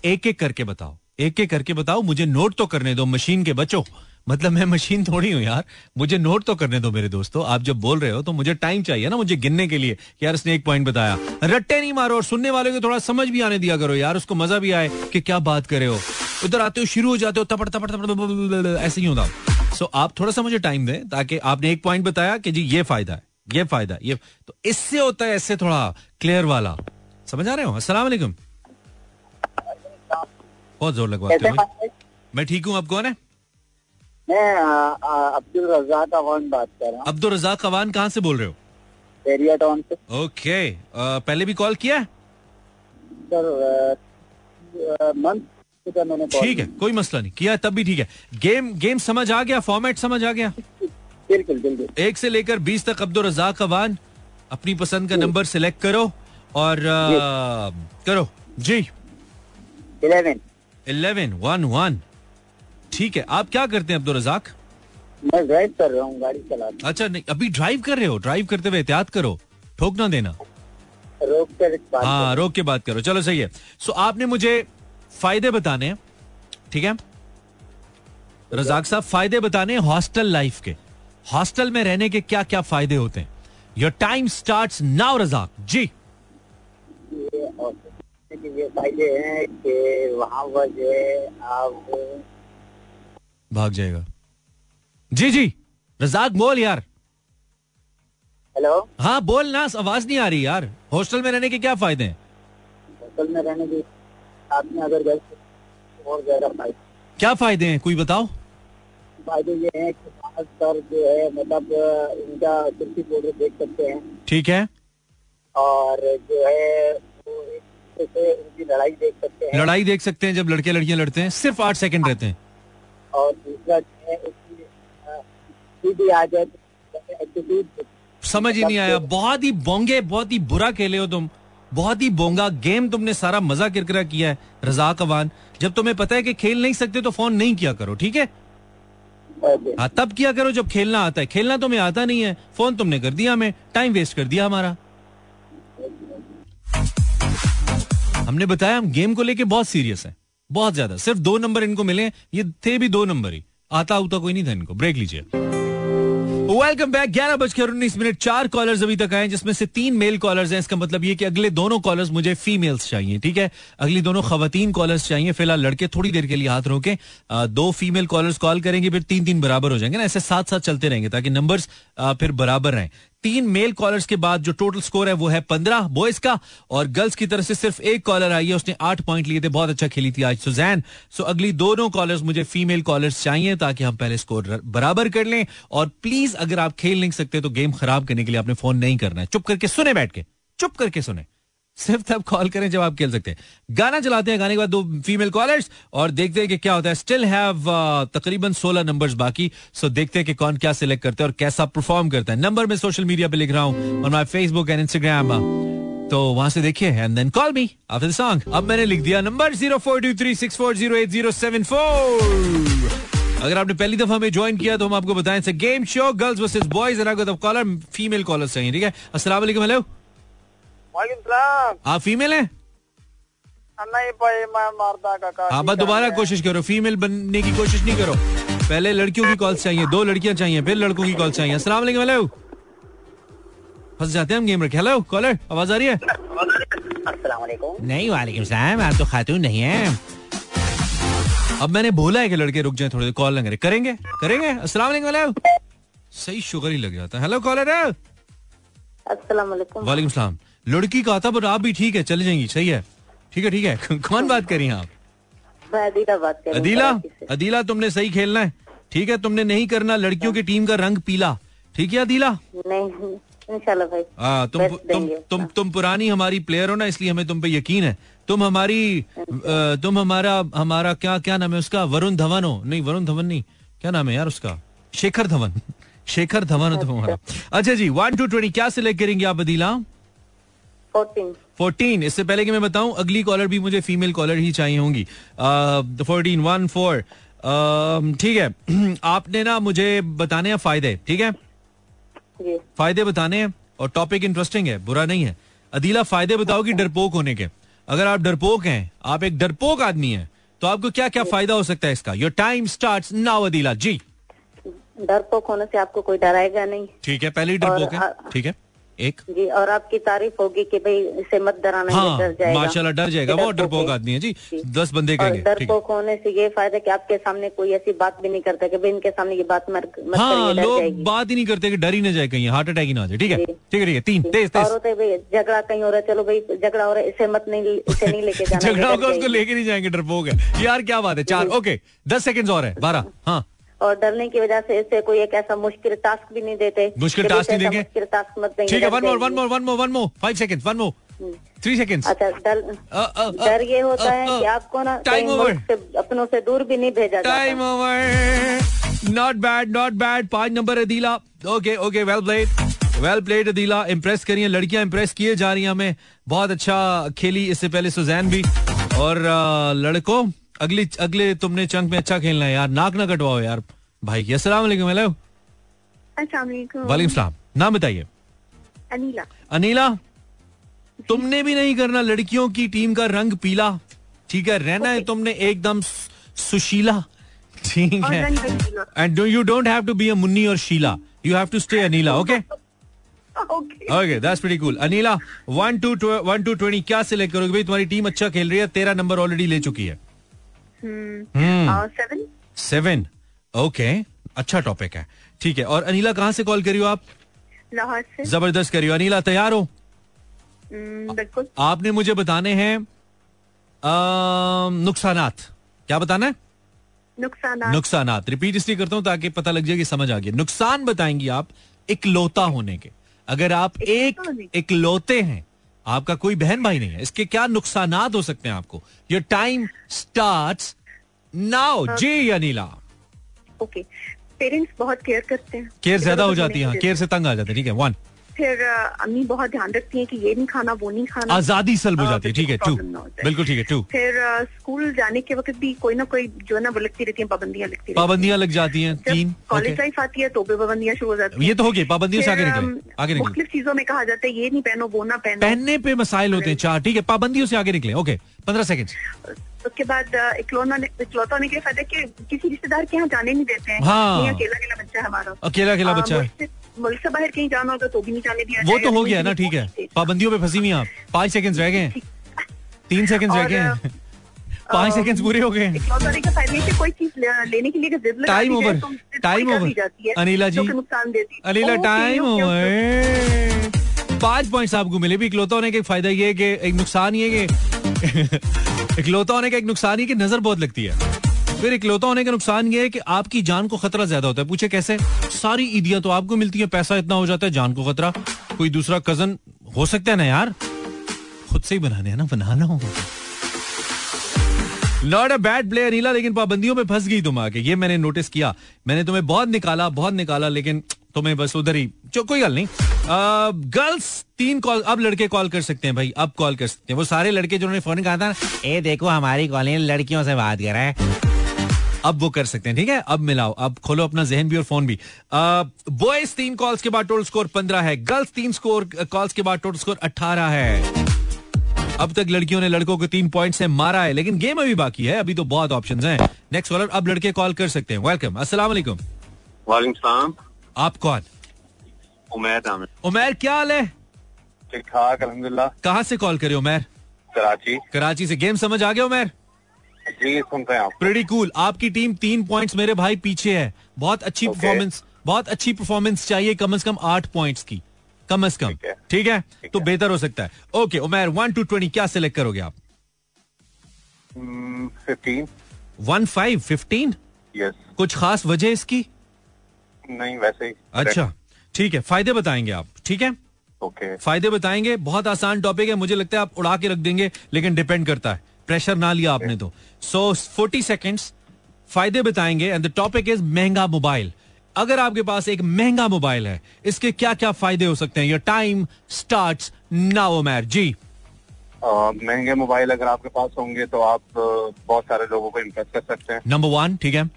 एक एक करके बताओ। एक एक करके बताओ, मुझे नोट तो करने दो, मशीन के बच्चों मतलब मैं मशीन थोड़ी हूँ यार, मुझे नोट तो करने दो मेरे दोस्तों। आप जब बोल रहे हो तो मुझे टाइम चाहिए ना, मुझे गिनने के लिए। यार इसने एक पॉइंट बताया। रट्टे नहीं मारो और सुनने वालों को थोड़ा समझ भी आने दिया करो यार, उसको मज़ा भी आए कि क्या बात करे हो। उधर आते हो, शुरू हो जाते हो, तपड़ तपड़ तपड़ ऐसे ही होता सो आप थोड़ा सा मुझे टाइम दें ताकि आपने एक पॉइंट बताया कि जी, ये फ़ायदा है, ये फ़ायदा ये। तो इससे होता है, इससे थोड़ा क्लियर वाला। समझ आ रहे हो? वालेकुम। बहुत ज़ोर लगवाते हो। मैं ठीक हूँ आप कौन है? मैं आ, आ, अब्दुल रजाक अवान बात कर रहा हूँ। अब्दुल रजाक खवान कहाँ से बोल रहे हो? एरिया टाउन से। ओके पहले भी कॉल किया सर मंथ मैंने ठीक है कोई मसला नहीं किया तब भी ठीक है। गेम गेम समझ आ गया फॉर्मेट समझ आ गया? बिल्कुल बिल्कुल। एक से लेकर बीस तक अब्दुल रजाक खवान अपनी पसंद का नंबर सिलेक्ट करो और अ, करो। जी। इलेवन। Eleven one one. ठीक है आप क्या करते हैं अब्दुल रजाक मैं ड्राइव कर रहा हूँ गाड़ी चला अच्छा नहीं अभी ड्राइव कर रहे हो? ड्राइव करते हुए एहतियात करो ठोक ना देना। रोक कर बात हाँ रोक के बात करो चलो सही है। सो आपने मुझे फ़ायदे बताने हैं ठीक है? रजाक साहब फ़ायदे बताने हॉस्टल लाइफ के। हॉस्टल में रहने के क्या क्या फ़ायदे होते हैं? Your time start now Razzaq. जी। कि ये फ़ायदे हैं कि वहाँ पर जो है आप भाग जाएगा। जी जी। रजाक बोल यार। हेलो? हाँ बोल ना आवाज़ नहीं आ रही यार। हॉस्टल में रहने के क्या फ़ायदे हैं? होटल में रहने की आपने अगर से और ज़्यादा फ़ायदे क्या फ़ायदे हैं? कोई बताओ। फ़ायदे ये हैं कि पर जो है मतलब इनका फ़ोटो देख सकते हैं। ठीक है। और जो है एक से उनकी लड़ाई देख सकते हैं। लड़ाई देख सकते हैं जब लड़के लड़कियाँ लड़ते हैं सिर्फ़ आठ सेकंड रहते हैं। और दूसरा है भी आ जाए समझ ही नहीं आया। बहुत ही बोंगे बहुत ही बुरा खेले हो तुम। बहुत ही बोंगा गेम तुमने सारा मज़ा किरकिरा किया है रजाक अवान। जब तुम्हें पता है कि खेल नहीं सकते तो फ़ोन नहीं किया करो ठीक है? हाँ तब किया करो जब खेलना आता है। खेलना तुम्हें आता नहीं है। फ़ोन तुमने कर दिया हमें टाइम वेस्ट कर दिया हमारा। हमने बताया हम गेम को लेके बहुत सीरियस है, बहुत ज़्यादा। सिर्फ़ दो नंबर इनको मिले ये थे भी दो नंबर ही। आता उता कोई नहीं था इनको, ब्रेक लीजिए। वेलकम बैक ग्यारह बजकर उन्नीस मिनट, चार कॉलर्स अभी तक आए जिसमें से तीन मेल कॉलर्स हैं। इसका मतलब ये कि अगले दोनों कॉलर्स मुझे फीमेल्स चाहिए, ठीक है? अगली दोनों खवतीन कॉलर्स चाहिए, फ़िलहाल लड़के थोड़ी देर के लिए हाथ रोके। दो फीमेल कॉलर्स कॉल करेंगे, फिर तीन तीन बराबर हो जाएँगे ना, ऐसे साथ साथ चलते रहेंगे, ताकि नंबर्स फिर बराबर रहें। तीन मेल कॉलर्स के बाद जो टोटल स्कोर है वो है पंद्रह बॉयज़ का और गर्ल्स की तरफ़ से सिर्फ़ एक कॉलर आई है, उसने आठ पॉइंट लिए थे, बहुत अच्छा खेली थी आज सुजैन सो अगली दोनों कॉलर्स मुझे फीमेल कॉलर्स चाहिए ताकि हम पहले स्कोर बराबर कर लें। और प्लीज़ अगर आप खेल नहीं सकते तो गेम खराब करने के लिए आपने फ़ोन नहीं करना है। चुप करके सुने बैठ के, चुप करके सुने। सिर्फ़ तब कॉल करें जब आप खेल सकते हैं। गाना चलाते हैं, गाने के बाद दो फीमेल कॉलर्स और देखते हैं कि क्या होता है। स्टिल हैव तकरीबन 16 नंबर्स बाकी सो देखते हैं कि कौन क्या सिलेक्ट करता है और कैसा परफॉर्म करता है। नंबर मैं सोशल मीडिया पे लिख रहा हूँ और माई फेसबुक एंड इंस्टाग्राम तो वहाँ से देखिए and then call me after the song अब मैंने लिख दिया number zero four two three six four zero eight zero seven four अगर आपने पहली दफ़ा हमें ज्वाइन किया तो हम आपको बताएँ game show girls versus boys caller female caller चाहिए, ठीक है? अस्सलाम वालेकुम हेलो आप फीमेल हैं? नहीं भाई मैं मरदा का हाँ बस दोबारा कोशिश करो फीमेल बनने की कोशिश नहीं करो। पहले लड़कियों की कॉल चाहिए दो लड़कियाँ चाहिए फिर लड़कों की कॉल चाहिए। अस्सलाम वालेकुम हेलो फंस जाते हैं हम गेम रखे हेलो कॉलर आवाज़ आ रही है? नहीं वालेकुम सलाम आप तो खातून नहीं है। अब मैंने बोला है कि लड़के रुक जाए थोड़ी देर कॉल ना करें। करेंगे? करेंगे? अस्सलाम वालेकुम हेलो सही शुगर ही लग जाता है। हेलो कॉलर है वालेकुम। वालेकुम सलाम। लड़की का था पर आप भी ठीक है चले जाएँगी सही है। ठीक है ठीक है। कौन बात कर रही हैं आप? अदीला बात कर अदीला? अदीला तुमने सही खेलना है। ठीक है तुमने नहीं करना लड़कियों की टीम का रंग पीला। ठीक है अदीला? नहीं भाई हाँ तुम तुम तुम तुम पुरानी हमारी प्लेयर हो ना इसलिए हमें तुम पे यकीन है। तुम हमारी तुम हमारा हमारा क्या क्या नाम है उसका? वरुण धवन हो। नहीं वरुण धवन नहीं। क्या नाम है यार उसका? शेखर धवन। शेखर धवन हो तुम हमारा अच्छा जी वन टू ट्वेंटी क्या सिलेक्ट करेंगे आप अदीला? फोर्टीन फोर्टीन इससे पहले कि मैं बताऊँ अगली कॉलर भी मुझे फीमेल कॉलर ही चाहिए होंगी। फोर्टीन वन फोर ठीक है। आपने ना मुझे बताने हैं फ़ायदे ठीक है? जी। फ़ायदे बताने हैं और टॉपिक इंटरेस्टिंग है बुरा नहीं है। अदीला फ़ायदे बताओगी डरपोक होने के। अगर आप डरपोक हैं आप एक डरपोक आदमी हैं तो आपको क्या क्या फ़ायदा हो सकता है इसका? Your time start now Adeela. जी। डरपोक होने से आपको कोई डराएगा नहीं। ठीक है पहले ही डरपोक है। ठीक है। एक? जी और आपकी तारीफ़ होगी कि भाई इसे मत डराना हाँ डर जाएगा। माशाल्लाह डर जाएगा। वो डरपोक आदमी है जी। दस बंदे कहेंगे डरपोक होने से ये फ़ायदा कि आपके सामने कोई ऐसी बात भी नहीं करता कि भाई इनके सामने ये बात मत मत हाँ लोग बात ही नहीं करते कि डर ही ना जाए कहीं हार्ट अटैक ही ना आ जाए ठीक है? ठीक है ठीक है तीन। तेज और तेज होता भाई झगड़ा कहीं हो रहा है चलो भाई झगड़ा हो रहा है इसे मत नहीं इसे नहीं लेके जाना झगड़ा होगा उसको लेके नहीं जाएँगे डरपोक है। यार क्या बात है? चार ओके दस सेकंड्स और है बारह हाँ। और डरने की वजह से इससे कोई एक ऐसा मुश्किल टास्क भी नहीं देते। मुश्किल टास्क नहीं देंगे? मुश्किल टास्क मत देंगे ठीक है one more one more one more one more five seconds one more three seconds अच्छा डर अ, अ, डर ये होता है कि आपको ना. मुल्क से अपनों से दूर भी नहीं भेजा time over not bad not bad पाँच number Adeela okay okay well played well played Adeela impress करिए लड़कियाँ इम्प्रेस किए जा रही हैं हमें। बहुत अच्छा खेली इससे पहले सुजैन भी। और लड़कों अगली अगले तुमने चंक में अच्छा खेलना है यार। नाक ना कटवाओ यार। भाई अस्सलाम वालेकुम हेलो वालेकुम सलाम। नाम बताइए। अनिला। अनिला? तुमने भी नहीं करना लड़कियों की टीम का रंग पीला। ठीक है रहना है तुमने एकदम सुशीला। ठीक है। And you don't have to be a Munni और Sheila. You have to stay Anila okay. Okay that's pretty cool Anila one two one two twenty क्या सिलेक्ट करोगे? भाई तुम्हारी टीम अच्छा खेल रही है तेरा नंबर ऑलरेडी ले चुकी है। सेवन सेवन ओके अच्छा टॉपिक है। ठीक है। और अनिला कहाँ से कॉल करियो आप? लाहौर से। ज़बरदस्त करियो। अनिला तैयार हो? बिल्कुल। आपने मुझे बताने हैं नुकसानात। क्या बताना है? नुकसान नुकसानात। रिपीट इसलिए करता हूँ ताकि पता लग जाए कि समझ आ गया। नुकसान बताएँगी आप इकलौता होने के। अगर आप एक इकलौते हैं आपका कोई बहन भाई नहीं है। इसके क्या नुकसान हो सकते हैं आपको? योर टाइम स्टार्ट नाउ जी अनिला। ओके पेरेंट्स बहुत केयर करते हैं। केयर ज़्यादा हो जाती है हाँ, केयर से तंग आ जाते हैं। ठीक है वन फिर अम्मी बहुत ध्यान रखती हैं कि ये नहीं खाना वो नहीं खाना। आज़ादी सल्ब हो जाती है। ठीक है टू। हो जाए। बिल्कुल ठीक है टू। फिर स्कूल जाने के वक्त भी कोई ना कोई जो है ना वो लगती रहती है पाबंदियाँ लगती हैं पाबंदियाँ लग जाती हैं तीन कॉलेज लाइफ आती है तो भी पाबंदियाँ शुरू हो जाती है। ये तो हो गई पाबंदियों से आगे निकले आगे निकले। मुख्तलिफ़ चीज़ों में कहा जाता है ये नहीं पहनो वो ना पहनो। पहनने पे मसाइल होते हैं चार ठीक है पाबंदियों से आगे निकले ओके पंद्रह सेकंड उसके बाद इकलौना इकलौता होने के फ़ायदे कि किसी रिश्तेदार के यहाँ जाने नहीं देते हैं। हाँ। अकेला अकेला बच्चा है हमारा। अकेला अकेला बच्चा है। मुल्क से- बाहर कहीं जाना होगा तो भी नहीं जाने दिया वो तो हो गया ना ठीक है। पाबंदियों पे फंसी हुई आप। पाँच सेकंड रह गए। तीन सेकंड रह गए। पाँच सेकंड पूरे हो गए। कोई चीज़ लेने के लिए टाइम ओवर तो टाइम ओवर है, अनिला जी नुकसान देती। अनिला टाइम। ओवर पाँच पॉइंट्स आपको मिले भी। इकलौता होने का एक फ़ायदा ये है कि एक नुकसान ये है कि इकलौता होने का एक नुकसान ये कि नज़र बहुत लगती है। फिर इकलौता होने का नुकसान ये है कि आपकी जान को खतरा ज़्यादा होता है। पूछे कैसे? सारी ईदियाँ तो आपको मिलती है, पैसा इतना हो जाता है, जान को खतरा। कोई दूसरा कज़न हो सकता है ना यार? खुद से ही बनाने ना, बनाना हो not a bad player Neela, लेकिन पाबंदियों में फंस गई तुम आके ये मैंने नोटिस किया। मैंने तुम्हें बहुत निकाला बहुत निकाला, लेकिन तुम्हें बस उधर ही चो, कोई गल नहीं। गर्ल्स तीन कॉल अब लड़के कॉल कर सकते हैं भाई, अब कॉल कर सकते हैं। वो सारे लड़के जिन्होंने फ़ोन कहा था ए, देखो, हमारी कॉलोनी लड़कियों से बात कर रहा है। अब वो कर सकते हैं ठीक है? अब मिलाओ अब खोलो अपना जहन भी और फ़ोन भी। बॉयज़ तीन कॉल्स के बाद टोटल स्कोर पंद्रह है। गर्ल्स तीन स्कोर कॉल्स के बाद टोटल स्कोर अट्ठारह है। अब तक लड़कियों ने लड़कों को तीन पॉइंट से मारा है लेकिन गेम अभी बाकी है। अभी तो बहुत ऑप्शन है। नेक्स्ट कॉलर अब लड़के कॉल कर सकते हैं। वेलकम। सलाम। आप कौन? उमैर नाम है। उमैर क्या हाल है? ठीक ठाक अलहमदुल्ला कहाँ से कॉल करे उमैर? कराची। कराची से। गेम समझ आ गया उमैर? जी सुन रहे हैं आप। प्रेडी कूल आपकी टीम तीन पॉइंट्स मेरे भाई पीछे है। बहुत अच्छी Okay. परफॉर्मेंस बहुत अच्छी परफॉर्मेंस चाहिए कम से कम आठ पॉइंट्स की। कम से कम। ठीक है। तो बेहतर हो सकता है। Okay Umer one two twenty क्या सिलेक्ट करोगे आप? फिफ्टीन वन फाइव फिफ्टीन कुछ खास वजह इसकी? नहीं वैसे ही। अच्छा। ठीक है फ़ायदे बताएँगे आप। ठीक है? Okay okay. फ़ायदे बताएँगे। बहुत आसान टॉपिक है। मुझे लगता है आप उड़ा के रख देंगे लेकिन डिपेंड करता है। प्रेशर ना लिया आपने तो। सो फोर्टी सेकेंड्स फ़ायदे बताएँगे एंड द टॉपिक इज़ महँगा मोबाइल। अगर आपके पास एक महँगा मोबाइल है इसके क्या क्या फ़ायदे हो सकते हैं? योर टाइम स्टार्ट नाउ मैर जी। महँगे मोबाइल अगर आपके पास होंगे तो आप बहुत सारे लोगों को इम्प्रेस कर सकते हैं। नंबर वन ठीक है।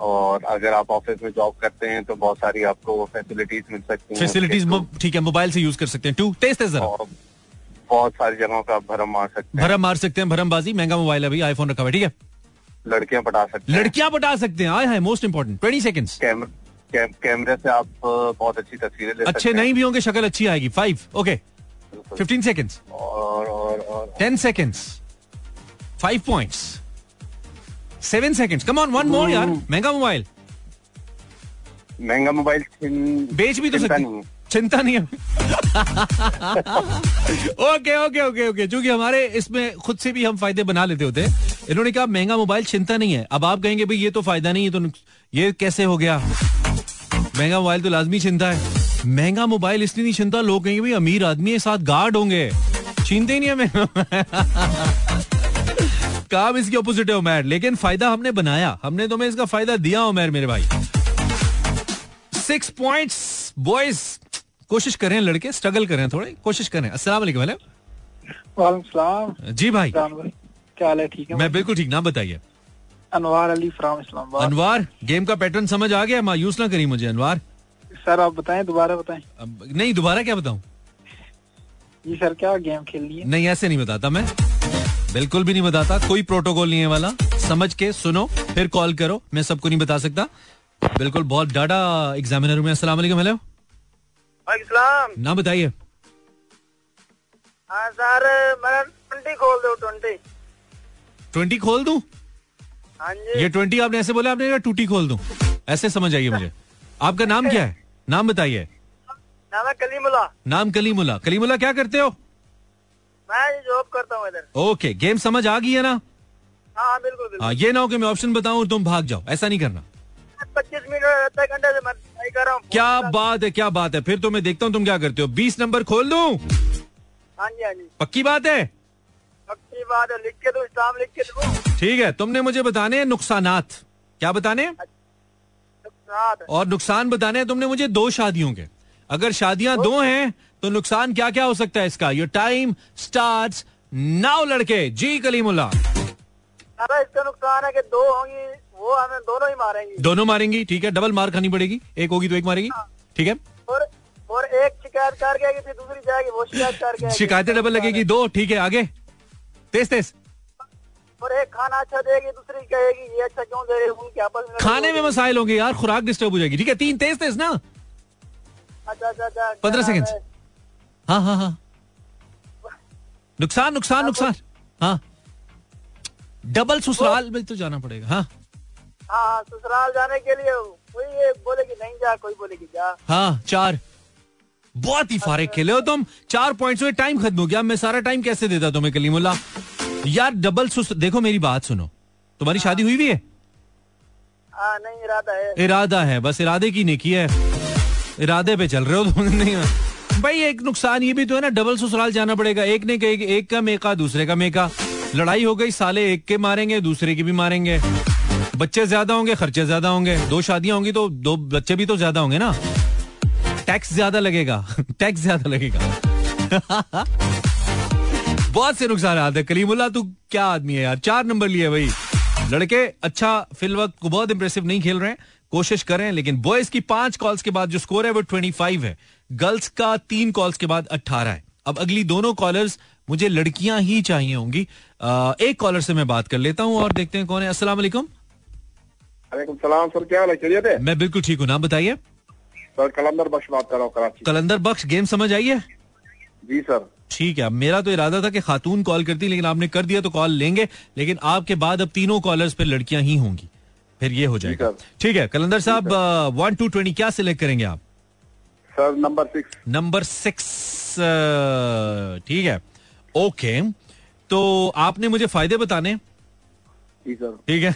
और अगर आप ऑफ़िस में जॉब करते हैं तो बहुत सारी आपको फैसिलिटीज़ मिल सकती हैं। फैसिलिटीज़ ठीक है मोबाइल से यूज़ कर सकते हैं। टू तेज तेज और बहुत सारी जगहों पे आप भरम मार सकते हैं भरम मार सकते हैं भरमबाजी महँगा मोबाइल है भाई आईफोन रखा हुआ है ठीक है लड़कियाँ पटा सकते हैं लड़कियाँ पटा सकते हैं आए हैं मोस्ट इंपॉर्टेंट ट्वेंटी सेकेंड्स कैम- कैम- कैमरे से आप बहुत अच्छी तस्वीरें ले अच्छे नहीं भी होंगे शक्ल अच्छी आएगी फाइव ओके फिफ्टीन सेकेंड्स और 10 seconds. 5 points. 7 seconds. Come on, one more यार. महँगा मोबाइल. महँगा मोबाइल बेच भी तो सकती। चिंता नहीं है। Okay okay okay okay. क्योंकि हमारे इसमें खुद से भी हम फ़ायदे बना लेते होते हैं। इन्होंने कहा, महँगा मोबाइल चिंता नहीं है। अब आप कहेंगे, भाई, ये तो फ़ायदा नहीं है तो ये कैसे हो गया? महँगा मोबाइल तो लाजमी चिंता है। महँगा मोबाइल इसलिए नहीं चिंता, लोग कहेंगे, भाई, अमीर आदमी है, साथ गार्ड होंगे। छीनते ही नहीं है काम इसकी ऑपोजिट है, उमैर। लेकिन फ़ायदा हमने बनाया। हमने तुम्हें इसका फ़ायदा दिया, उमेर, मेरे भाई। सिक्स पॉइंट्स बॉयज़ कोशिश करें लड़के स्ट्रगल करें थोड़े कोशिश करें। अस्सलाम वालेकुम जी भाई। क्या हाल है? ठीक है मैं बिल्कुल ठीक नाम बताइए। अनवार अली फ्राम इस्लामाबाद। अनवार गेम का पैटर्न समझ आ गया मायूस ना करी मुझे अनवार। सर आप बताएँ दोबारा बताएँ। नहीं दोबारा क्या बताऊँ? जी सर क्या गेम खेलनी है? नहीं ऐसे नहीं बताता मैं। बिल्कुल भी नहीं बताता कोई प्रोटोकॉल नहीं है वाला। समझ के सुनो फिर कॉल करो मैं सबको नहीं बता सकता। बिल्कुल बहुत डाटा एग्जामिनर में अस्सलाम वालेकुम हेलो। इस्लाम नाम बताइए। हाँ सर मेरा ट्वेंटी खोल दो ट्वेंटी। ट्वेंटी खोल दूँ? हाँ जी। ये ट्वेंटी आपने ऐसे बोला आपने टूटी खोल दूँ। ऐसे समझ आइए मुझे। आपका नाम क्या है? नाम बताइए। नाम है कलीमुल्ला। नाम कलीमुल्ला। कलीमुल्ला क्या करते हो? मैं जॉब करता हूँ इधर। ओके गेम समझ आ गई है ना? हाँ बिल्कुल बिल्कुल। हाँ ये ना हो कि मैं ऑप्शन बताऊँ तुम भाग जाओ। ऐसा नहीं करना। पच्चीस मिनट घंटे से क्या बात है क्या बात है? फिर तो मैं देखता हूँ तुम क्या करते हो। बीस नंबर खोल दूँ? हाँ जी हाँ जी। पक्की बात है? पक्की बात है लिख के दो इस्लाम लिख के दो। ठीक है तुमने मुझे बताने हैं नुकसानात। क्या बताने नुकसान और नुकसान बताने हैं तुमने मुझे दो शादियों के। अगर शादियाँ दो हैं तो नुकसान क्या क्या हो सकता है इसका? योर टाइम स्टार्ट नाउ लड़के। जी कलीमुल्ला। इसका नुकसान है कि दो होंगी वो हमें दोनों ही मारेंगी। दोनों मारेंगी ठीक है डबल मार खानी पड़ेगी एक होगी तो एक मारेगी ठीक है? और और एक शिकायत कर गएगी फिर दूसरी जाएगी वो शिकायत कर गएगी शिकायतें डबल लगेगी दो ठीक है आगे। तेज तेज। और एक खाना अच्छा देगी दूसरी कहेगी ये अच्छा क्यों दे रही उनके आपस में खाने में मसाइल होंगे यार खुराक डिस्टर्ब हो जाएगी ठीक है? तीन तेज तेज ना। अच्छा अच्छा अच्छा पंद्रह सेकंड हाँ। हाँ हाँ नुकसान नुकसान नुकसान। हाँ। डबल ससुराल में तो जाना पड़ेगा हाँ। हाँ ससुराल जाने के लिए कोई ये बोलेगी नहीं जा कोई बोलेगी जा। हाँ चार। बहुत ही फारे खेले हो तुम। चार पॉइंट्स में टाइम खत्म हो गया। मैं सारा टाइम कैसे देता तुम्हें कलीमुल्ला? यार डबल सुस देखो मेरी बात सुनो। तुम्हारी शादी हुई भी है? हाँ नहीं इरादा है। इरादा है। बस इरादे की नेकी है। इरादे पे चल रहे हो तुम। नहीं भाई एक नुकसान ये भी तो है ना डबल ससुराल जाना पड़ेगा। एक ने कहे एक का मेका दूसरे का मेका। लड़ाई हो गई साले एक के मारेंगे दूसरे की भी मारेंगे। बच्चे ज़्यादा होंगे, खर्चे ज़्यादा होंगे। दो शादियाँ होंगी तो दो बच्चे भी तो ज़्यादा होंगे ना। टैक्स ज़्यादा लगेगा। टैक्स ज़्यादा लगेगा। बहुत से नुकसान आते हैं। कलीमुल्ला, तू क्या आदमी है यार? चार नंबर लिए भाई। लड़के अच्छा फिल वक्त को बहुत इंप्रेसिव नहीं खेल रहे हैं। कोशिश करें लेकिन बॉयज़ की पाँच कॉल्स के बाद जो स्कोर है, वो ट्वेंटी फाइव है। गर्ल्स का तीन कॉल्स के बाद अट्ठारह है। अब अगली दोनों कॉलर्स मुझे लड़कियाँ ही चाहिए होंगी। एक कॉलर से मैं बात कर लेता हूँ और देखते हैं कौन है। वालेकुम। सलाम सर क्या है? खैरियत है? मैं बिल्कुल ठीक हूँ नाम बताइए। सर कलंदर बख्श बात कर रहा हूँ कराची। कलंदर बख्श गेम समझ आई है? जी सर। ठीक है मेरा तो इरादा था कि खातून कॉल करती लेकिन आपने कर दिया तो कॉल लेंगे लेकिन आपके बाद अब तीनों कॉलर्स पे लड़कियाँ ही होंगी। फिर ये हो जाएगा। ठीक है Qalandar sahab one two twenty क्या सिलेक्ट करेंगे आप? Sir number six. Number six ठीक है। ओके तो आपने मुझे फ़ायदे बताने? जी सर। ठीक है।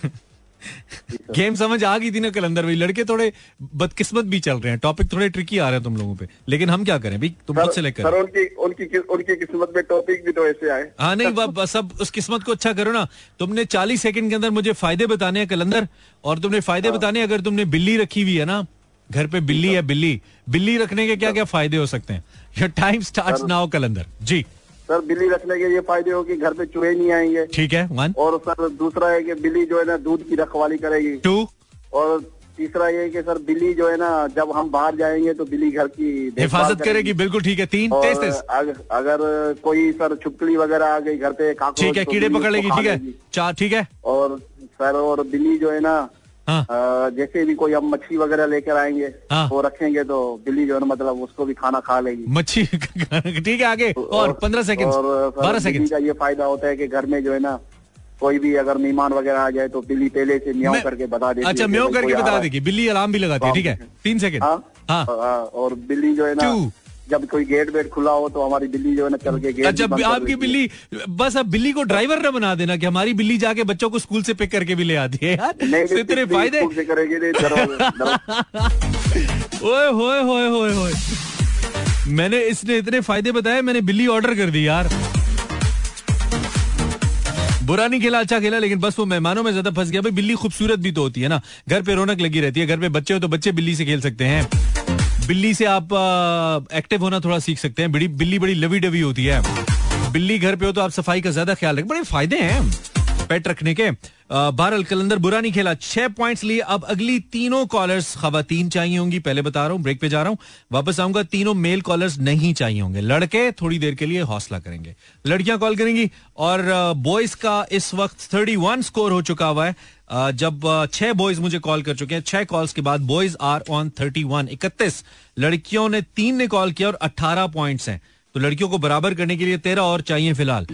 गेम समझ आ गई थी ना कलंदर भाई। लड़के थोड़े बदकिस्मत भी चल रहे हैं। टॉपिक थोड़े ट्रिकी आ रहे हैं तुम लोगों पे। लेकिन हम क्या करें भाई? तुम खुद सर, सेलेक्ट सर करो उनकी उनकी उनकी किस्मत में टॉपिक भी तो ऐसे आए। हाँ नहीं ब- बस अब उस किस्मत को अच्छा करो ना। तुमने 40 सेकंड के अंदर मुझे फ़ायदे बताने हैं कलंदर और तुमने फ़ायदे बताने अगर तुमने बिल्ली रखी हुई है ना। घर पे बिल्ली है बिल्ली। बिल्ली रखने के क्या क्या फ़ायदे हो सकते हैं? Your time start now Qalandar. Ji. Sir बिल्ली रखने के ये फ़ायदे हो कि घर पे चूहे नहीं आएँगे। ठीक है वन और सर दूसरा है कि बिल्ली जो है ना दूध की रखवाली करेगी। टू और तीसरा ये है कि सर बिल्ली जो है ना जब हम बाहर जाएँगे तो बिल्ली घर की हिफाजत करेगी। बिल्कुल ठीक है तीन और तेज तेज। अगर, अगर कोई सर छुपकली वगैरह आ गई घर पे ठीक है तो कीड़े पकड़ लेगी ठीक है। चार ठीक है। और सर और बिल्ली जो है ना हाँ। जैसे भी कोई हम मछली वगैरह लेकर आएँगे हाँ। वो रखेंगे तो बिल्ली जो है ना मतलब उसको भी खाना खा लेगी। मच्छी ठीक है आगे। और पंद्रह सेकंड और बारह सेकंड का ये फ़ायदा होता है कि घर में जो है ना कोई भी अगर मेहमान वगैरह आ जाए तो बिल्ली पहले से म्याऊ मैं- करके बता देती अच्छा है भाई करके बता देगी। बिल्ली अलार्म भी लगाती है ठीक है? तीन सेकंड हाँ। हाँ। हाँ, और बिल्ली जो है ना. जब कोई गेट वेट खुला हो तो हमारी बिल्ली जो है ना चल के गेट अच्छा कर आपकी बिल्ली बस अब बिल्ली को ड्राइवर न बना देना कि हमारी बिल्ली जाके बच्चों को स्कूल से पिक करके भी ले आती है यार। नहीं तो इतने फ़ायदे ओए होए होए होए होए। मैंने इसने इतने फ़ायदे बताए मैंने बिल्ली ऑर्डर कर दी यार। बुरा नहीं खेला अच्छा खेला लेकिन बस वो मेहमानों में ज़्यादा फंस गया। भाई बिल्ली खूबसूरत भी तो होती है ना। घर पे रौनक लगी रहती है। घर पे बच्चे हो तो बच्चे बिल्ली से खेल सकते हैं। बिल्ली से आप एक्टिव होना थोड़ा सीख सकते हैं। बिल्ली बड़ी लवी डवी होती है। बिल्ली घर पे हो तो आप सफ़ाई का ज़्यादा ख्याल रखें। बड़े फ़ायदे हैं। पेट रखने के। बहरल कलंदर बुरा नहीं खेला। छह पॉइंट्स लिए। अब अगली तीनों कॉलर्स खवातीन चाहिए होंगी। पहले बता रहा हूँ ब्रेक पे जा रहा हूँ। वापस आऊँगा। तीनों मेल कॉलर्स नहीं चाहिए होंगे। लड़के थोड़ी देर के लिए हौसला करेंगे। लड़कियाँ कॉल करेंगी। और बॉयज़ का इस वक्त थर्टी वन स्कोर हो चुका हुआ है। जब छह बॉयज़ मुझे कॉल कर चुके हैं। छह कॉल्स के बाद boys are on thirty one इकतीस। लड़कियों ने तीन ने कॉल किया और अट्ठारह पॉइंट्स हैं। तो लड़कियों को बराबर करने के लिए तेरह और चाहिए फ़िलहाल।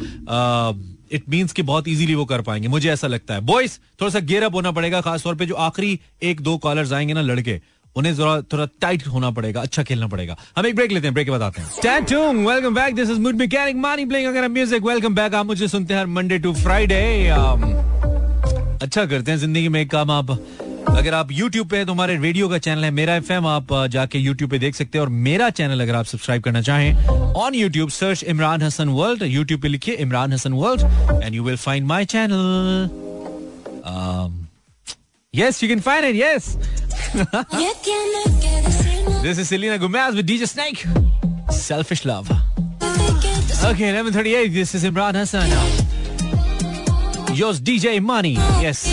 इट मीन्स कि बहुत इजीली वो कर पाएँगे। मुझे ऐसा लगता है। बॉयज़ थोड़ा सा गेयर अप होना पड़ेगा, खासतौर पे जो आखिरी एक दो कॉलर आएँगे ना लड़के, उन्हें जरा, थोड़ा टाइट होना पड़ेगा अच्छा खेलना पड़ेगा। हम एक ब्रेक लेते हैं ब्रेक बाद हैं। Tattooing welcome back this is mood mechanic Money playing अगर म्यूज़िक वेलकम बैक आप मुझे सुनते हैं मंडे टू फ्राइडे अच्छा करते हैं, ज़िंदगी में एक काम आप अगर आप YouTube पे है तो हमारे रेडियो का चैनल है मेरा एफएम आप जाके YouTube पे देख सकते हैं। और मेरा चैनल अगर आप सब्सक्राइब करना चाहें on YouTube search Imran Hasan world YouTube पे लिखिए Imran Hasan world and you will find my channel yes you can find it yes this is Selena Gomez with DJ Snake selfish love okay 11:38 this is Imran Hasan your DJ Money yes.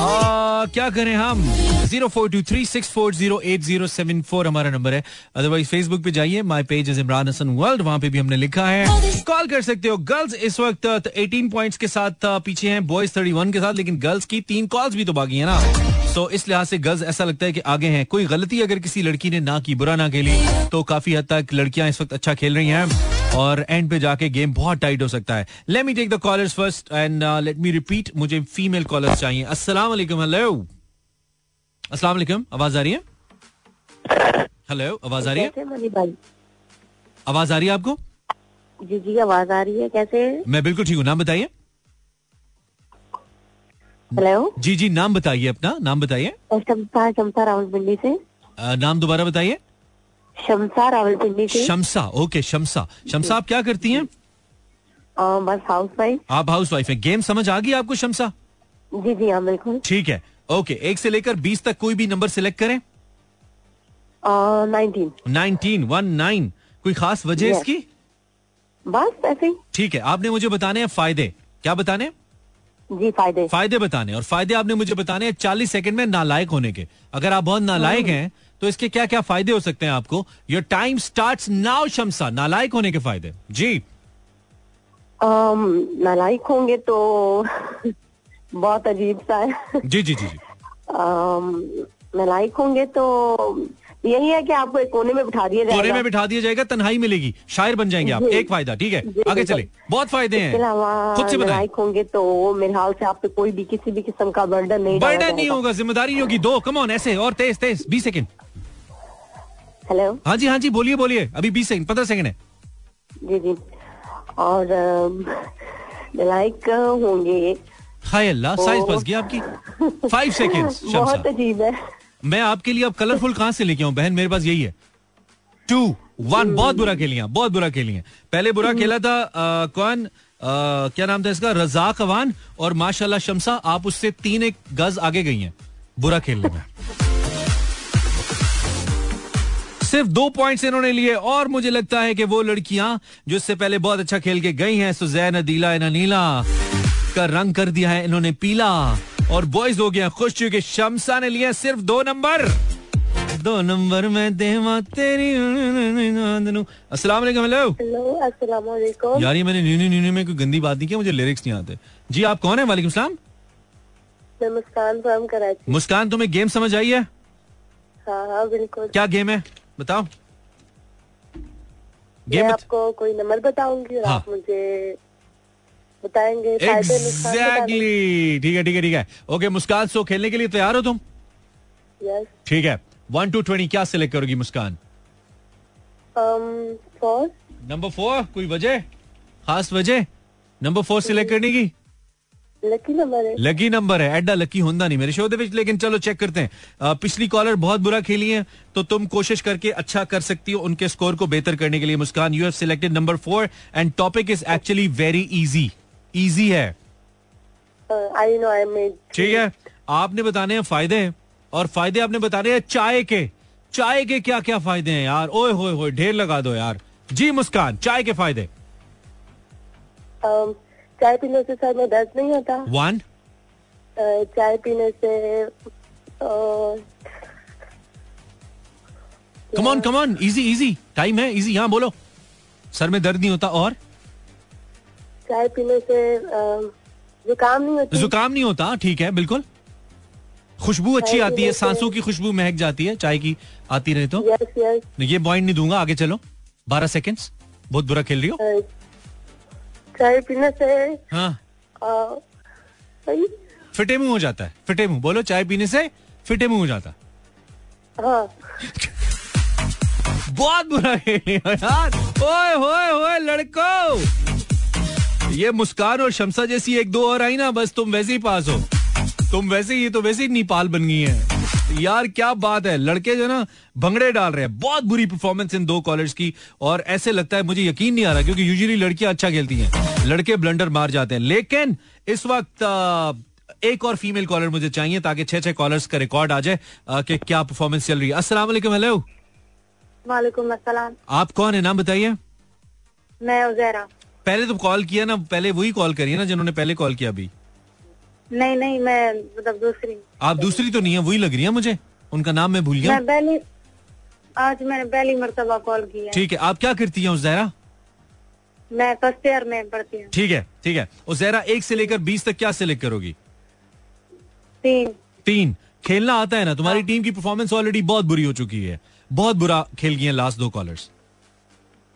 क्या करें हम? Zero four two three six four zero eight zero seven four हमारा number है। Otherwise Facebook पे जाइए। My page is Imran Hasan world वहाँ पे भी हमने लिखा है। कॉल कर सकते हो। गर्ल्स इस वक्त एटीन पॉइंट्स के साथ पीछे हैं। बॉयज़ थर्टी वन के साथ, लेकिन गर्ल्स की तीन कॉल्स भी तो बाकी है ना। तो इस लिहाज से गर्ल्स ऐसा लगता है कि आगे हैं। कोई गलती अगर किसी लड़की ने ना की, बुरा ना खेली तो काफ़ी हद तक लड़कियाँ इस वक्त अच्छा खेल रही हैं। और एंड पे जाके गेम बहुत टाइट हो सकता है. Let me take the callers first and let me repeat मुझे फीमेल कॉलर्स चाहिए. अस्सलाम वालेकुम हेलो अस्सलाम वालेकुम आवाज़ आ रही है? हेलो आवाज़ आ रही है? आवाज़ आ रही है आपको? जी जी आवाज़ आ रही है. कैसे मैं बिल्कुल ठीक हूँ. नाम बताइए. हेलो जी जी नाम बताइए अपना. नाम बताइए. शमसा रावलपिंडी से. अ, नाम दोबारा बताइए. शमसा रावलपिंडी से। शमसा ओके शमसा। शमसा आप क्या करती हैं? बस हाउस वाइफ आप हाउस वाइफ हैं। गेम समझ आ गई आपको शमसा? जी जी हाँ बिल्कुल। ठीक है। ओके एक से लेकर बीस तक कोई भी नंबर सिलेक्ट करें। नाइनटीन नाइनटीन वन नाइन कोई खास वजह Yes. इसकी? बस ऐसे ही। ठीक है आपने मुझे बताने हैं फ़ायदे। क्या बताने जी फ़ायदे। फ़ायदे बताने और फ़ायदे आपने मुझे बताने हैं चालीस सेकंड में नालायक होने के। अगर आप बहुत नालायक हैं तो इसके क्या क्या फ़ायदे हो सकते हैं आपको? Your time start now Shamsa नालायक होने के फ़ायदे। जी। अम, नालायक होंगे तो बहुत अजीब सा है। जी जी जी जी। अम, नालायक होंगे तो यही है कि आपको एक कोने में बिठा दिया जाएगा। कोने में बिठा दिया जाएगा तन्हाई मिलेगी। शायर बन जाएँगे आप। एक फ़ायदा ठीक है? आगे चले। बहुत फ़ायदे हैं। खुद से बताएँ नालायक होंगे तो मेरे ख्याल से आप पे कोई भी किसी भी किस्म का बर्डन नहीं बर्डन नहीं होगा ज़िम्मेदारी होगी दो। कम ऑन ऐसे और तेज तेज। बीस सेकंड। हेलो हाँ जी हाँ जी बोलिए बोलिए। अभी बीस सेकंड पंद्रह सेकंड है। जी जी। और नालायक होंगे हाय अल्लाह साइज़ ओ। फंस गई आपकी। फाइव सेकेंड्स बहुत अजीब है। मैं आपके लिए अब कलरफुल कहाँ से लेके आऊँ बहन? मेरे पास यही है। टू वन बहुत बुरा आप, बहुत बुरा खेलिए पहले बुरा खेला था अ, कौन? अ, क्या नाम था इसका? रजाक अवान। और माशाल्लाह शमसा आप उससे तीन एक गज आगे गई हैं। बुरा खेलने में सिर्फ़ दो पॉइंट्स इन्होंने लिए और मुझे लगता है कि वो लड़कियाँ जो इससे पहले बहुत अच्छा खेल के गई हैं सुजैन अदीला नीला का रंग कर दिया है इन्होंने पीला और बॉयज़ हो गया खुश क्योंकि शमसा ने लिया सिर्फ़ दो नंबर। दो नंबर में देवा तेरी अस्सलाम वालेकुम हेलो हेलो अस्सलाम वालेकुम यार ये मैंने न्यू न्यू में कोई गंदी बात नहीं की मुझे लिरिक्स नहीं आते जी आप कौन है वालेकुम सलाम? मैं मुस्कान फ्रॉम कराची। मुस्कान तुम्हें गेम समझ आई है? हाँ हाँ बिल्कुल। क्या गेम है? बताओ। गेम बत... आपको कोई नंबर बताऊँगी और हाँ। आप मुझे बताएँगे। एग्जैक्टली ठीक है ठीक है ठीक है। ओके मुस्कान सो खेलने के लिए तैयार हो तुम? यस ठीक है। वन टू ट्वेंटी क्या सिलेक्ट करोगी मुस्कान? नंबर फोर कोई वजह? खास वजह? नंबर फोर सिलेक्ट करने की? लकी नंबर है। है। एडा लकी होंदा नहीं मेरे शो लेकिन चलो चेक करते हैं। अ, पिछली कॉलर बहुत बुरा खेली है तो तुम कोशिश करके अच्छा कर सकती हो उनके स्कोर को बेहतर करने के लिए। Muskan you have selected number four and topic is actually very easy easy है। आई नो आई मेड ठीक है। आपने बताने हैं फ़ायदे हैं और फ़ायदे आपने बताने हैं चाय के। चाय के क्या क्या फ़ायदे हैं यार? ओए होए होए ढेर लगा दो यार। जी मुस्कान चाय के फ़ायदे। चाय पीने से सर में दर्द नहीं होता। वन। चाय पीने से अ, come on come on easy easy time है इजी हाँ बोलो। सर में दर्द नहीं होता और? चाय पीने से जुकाम नहीं होता। जुकाम नहीं होता ठीक है बिल्कुल। खुशबू अच्छी आती है सांसों की खुशबू महक जाती है चाय की आती रहे तो। यस यस ये पॉइंट नहीं दूँगा आगे चलो। बारह सेकेंड्स बहुत बुरा खेल रही हो। चाय पीने से हाँ। फिटे मुँह हो जाता है फिटे मुँह। बोलो चाय पीने से फिटे मुँह हो जाता। हाँ। बहुत बुरा हो यार। ओए होए होए लड़को। ये मुस्कान और शमसा जैसी एक दो और आई ना बस तुम वैसे ही पास हो। तुम वैसे ही तो वैसे ही नेपाल बन गई है। यार क्या बात है लड़के जो ना भंगड़े डाल रहे हैं। बहुत बुरी परफॉर्मेंस इन दो कॉलर्स की और ऐसे लगता है मुझे यकीन नहीं आ रहा क्योंकि यूजुअली लड़कियाँ अच्छा खेलती हैं। लड़के ब्लंडर मार जाते हैं। लेकिन इस वक्त एक और फीमेल कॉलर मुझे चाहिए ताकि छह छह कॉलर्स का रिकॉर्ड आ जाए कि क्या परफॉर्मेंस चल रही है। अस्सलाम वालेकुम हेलो वालेकुम अस्सलाम। आप कौन है? नाम बताइए। मैं उजैरा पहले तो कॉल किया ना पहले वही कॉल करिए ना जिन्होंने पहले कॉल किया अभी। नहीं नहीं मैं मतलब दूसरी। आप दूसरी तो नहीं है वही लग रही है मुझे? उनका नाम मैं भूल गया। मैं पहली आज मैंने पहली मर्तबा कॉल किया ठीक है आप क्या करती हैं उजैरा मैं फ़र्स्ट ईयर में पढ़ती हूँ। ठीक है ठीक है। उजैरा एक से लेकर बीस तक क्या सिलेक्ट करोगी तीन। तीन। खेलना आता है ना तुम्हारी टीम की परफॉर्मेंस ऑलरेडी बहुत बुरी हो चुकी है। बहुत बुरा खेल गई है लास्ट दो कॉलर्स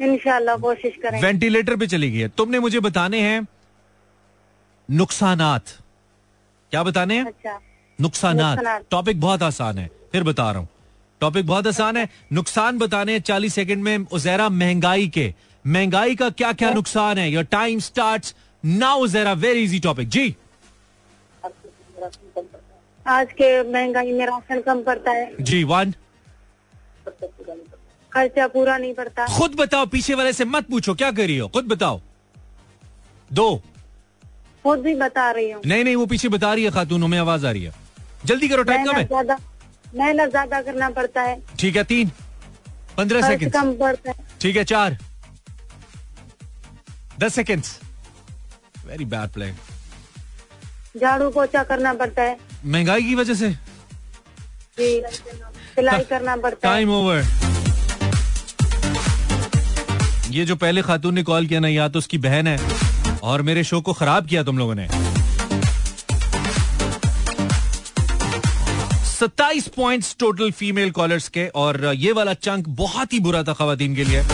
इंशाल्लाह कोशिश करेंगे। वेंटिलेटर पे चली गई है। तुमने मुझे बताने हैं नुकसानात। क्या बताने हैं? अच्छा। नुकसानात। टॉपिक बहुत आसान है फिर बता रहा हूँ। टॉपिक बहुत आसान है। नुकसान बताने चालीस सेकंड में उजैरा महँगाई के। महँगाई का क्या क्या नुकसान है? Your time start now Uzaira. Very easy topic जी। आज के महँगाई में राशन कम पड़ता है। जी वन खर्चा पूरा नहीं पड़ता। खुद बताओ पीछे वाले से मत पूछो क्या कर रही हो? खुद बताओ। दो। खुद भी बता रही हूँ। नहीं नहीं वो पीछे बता रही है खातून हमें आवाज़ आ रही है। जल्दी करो टाइम कम है? ज़्यादा मेहनत ज़्यादा करना पड़ता है। ठीक है तीन पंद्रह सेकंड कम पड़ता है। ठीक है चार दस सेकेंड वेरी बैड प्ले झाड़ू पोछा करना पड़ता है। महँगाई की वजह से? सिलाई करना पड़ता टाइम ओवर ये जो पहले खातून ने कॉल किया ना या तो उसकी बहन है। और मेरे शो को खराब किया तुम लोगों ने। सत्ताईस पॉइंट्स टोटल फीमेल कॉलर्स के और ये वाला चंक बहुत ही बुरा था खातन के लिए।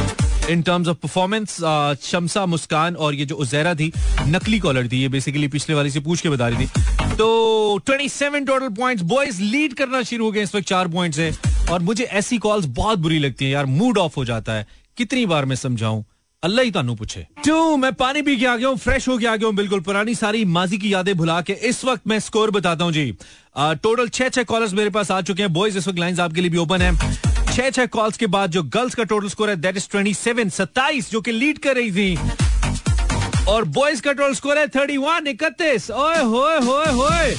In terms of performance Shamsa Muskan और ये जो उजैरा थी, नकली कॉलर थी, ये बेसिकली पिछले वाली से पूछ के बता रही थी। तो 27 टोटल पॉइंट्स बॉयज़ लीड करना शुरू हो गए इस वक्त चार पॉइंट से। और मुझे ऐसी कॉल्स बहुत बुरी लगती है, यार मूड ऑफ़ हो जाता है। कितनी बार मैं समझाऊं? अल्लाह ही तानू पूछे। टू मैं पानी पी के आ गया हूँ फ्रेश हो के आ गया हूँ, बिल्कुल। पुरानी सारी माजी की यादें भुला के इस वक्त मैं स्कोर बताता हूँ जी। टोटल छह छह कॉलर्स मेरे पास आ चुके हैं। बॉयज़ इस वक्त लाइन आपके लिए भी ओपन है। छह छह कॉल्स के बाद जो गर्ल्स का टोटल स्कोर है दैट इज़ ट्वेंटी सेवन सत्ताईस, जो कि लीड कर रही थी। और बॉयज़ का टोटल स्कोर है थर्टी वन इकतीस। ओए होए होए होए।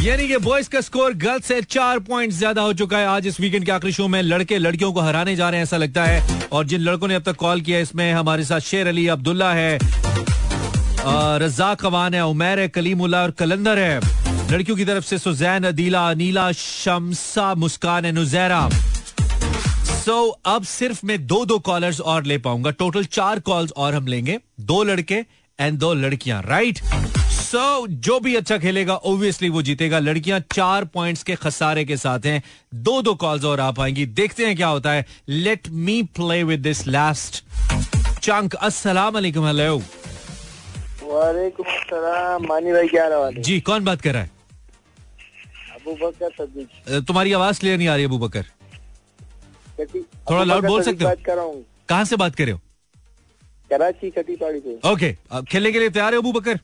यानी कि बॉयज़ का स्कोर गर्ल्स से चार पॉइंट ज़्यादा हो चुका है। आज इस वीकेंड के आखिरी शो में लड़के लड़कियों को हराने जा रहे हैं ऐसा लगता है। और जिन लड़कों ने अब तक कॉल किया इसमें हमारे साथ शेर अली अब्दुल्ला है रज्जाक खवान है उमैर है कलीमुल्ला और कलंदर है। लड़कियों की तरफ़ से सुजैन अदीला अनीला शमसा मुस्कान है नुजैरा। सो so, अब सिर्फ़ मैं दो दो कॉलर्स और ले पाऊँगा। टोटल चार कॉल्स और हम लेंगे। दो लड़के एंड दो लड़कियाँ राइट सो जो भी अच्छा खेलेगा ओब्वियसली वो जीतेगा। लड़कियाँ चार पॉइंट्स के खसारे के साथ हैं। दो दो कॉल्स और आ पाएँगी। देखते हैं क्या होता है। Let me play with this last chunk अस्सलाम वालेकुम हेलो वालेकुम अस्सलाम मानी भाई क्या हाल है जी कौन बात कर रहा है? अबू बकर सदीक तुम्हारी आवाज़ क्लियर नहीं आ रही अबू बकर थोड़ा बकर बोल सकते हो? बात कर कहाँ से बात कर रहे हो? कराची कटी पहाड़ी से। ओके खेलने के लिए तैयार है अबू बकर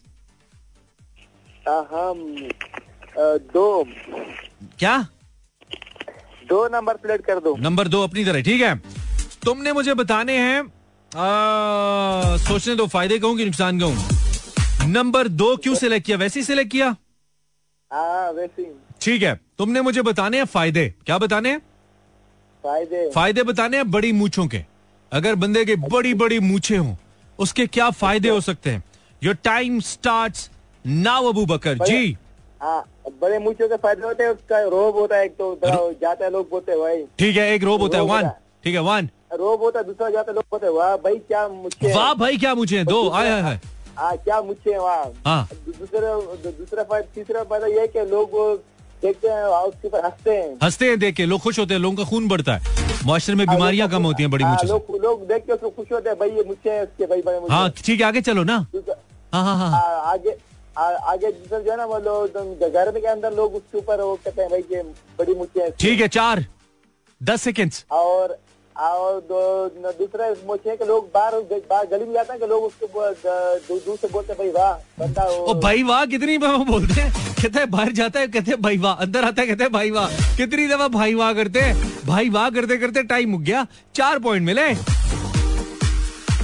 हम दो। क्या? दो नंबर प्लेट कर दो। नंबर दो अपनी तरह ठीक है? तुमने मुझे बताने हैं सोचने दो फ़ायदे कहूँ कि नुकसान कहूँ? नंबर दो क्यों सिलेक्ट किया? वैसे ही सिलेक्ट किया? ठीक है तुमने मुझे बताने हैं फ़ायदे। क्या बताने हैं? फ़ायदे। फ़ायदे बताने हैं बड़ी मूछों के। अगर बंदे के बड़ी बड़ी मूछे हों उसके क्या फ़ायदे हो सकते हैं? Your time start now Abu Bakar ji. हाँ बड़े मूछों के फ़ायदे होते हैं उसका रोब होता है एक तो तो जाते हैं लोग बोलते हैं भाई। ठीक है एक रोब होता है वन। ठीक है वन। रोब होता है दूसरा जाते लोग बोलते वाह भाई क्या मुझे वाह भाई क्या मुझे दो आए हाय हाँ क्या मुझे है वहाँ। हाँ। दूसरा दूसरा फ़ायदा तीसरा फ़ायदा ये है कि लोग देखते हैं उसके ऊपर हँसते हैं। हँसते हैं देख के लोग खुश होते हैं लोगों का खून बढ़ता है। मुआशरे में बीमारियाँ कम होती हैं बड़ी हाँ, से लोग लोग देख के उसको खुश होते हैं भाई ये मुझे है मुझे हाँ ठीक है आगे चलो ना। हाँ हाँ। हाँ आगे आगे दूसरा जो है ना वो लोग तो घर के अंदर लोग उसके ऊपर वो कहते हैं भाई ये बड़ी मुझे ठीक है चार दस सेकेंड और और दो दूसरा है कि लोग बाहर बाहर गली में जाते हैं कि लोग उसके दूर दूर से बोलते भाई वाह बंदा ओ वो भाई वाह कितनी बार वो बोलते हैं कहते हैं बाहर जाता है कहते हैं भाई वाह अंदर आता है कहते हैं भाई वाह कितनी दफ़ा भाई वाह करते हैं भाई वाह करते करते टाइम मुक गया चार पॉइंट मिले।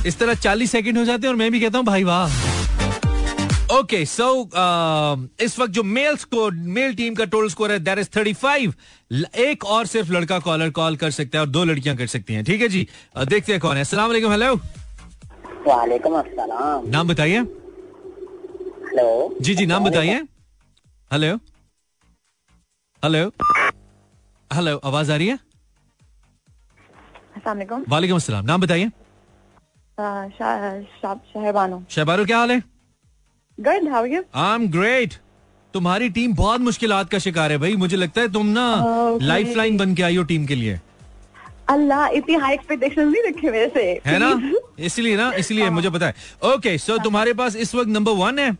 इस तरह चालीस सेकंड हो जाते हैं और मैं भी कहता हूँ भाई वाह। ओके सो इस वक्त जो मेल स्कोर मेल टीम का टोटल स्कोर है दैट इज़ थर्टी फाइव एक और सिर्फ़ लड़का कॉलर कॉल कर सकता है और दो लड़कियाँ कर सकती हैं ठीक है जी? देखते हैं कौन है। अस्सलाम वालेकुम हेलो वालेकुम अस्सलाम। नाम बताइए। हेलो। जी जी नाम बताइए। हेलो। हेलो। हेलो आवाज़ आ रही है? वालेकुम अस्सलाम। नाम बताइए। शहर बानो शहबारो क्या हाल है? Good how you I am great तुम्हारी टीम बहुत मुश्किलात का शिकार है भाई। मुझे लगता है तुम ना. लाइफ लाइन बन के आई हो टीम के लिए। अल्लाह इतनी हाई एक्सपेक्टेशन नहीं रखे मेरे से। है ना? इसलिए ना इसलिए मुझे पता है। ओके सो तुम्हारे पास इस वक्त नंबर वन है।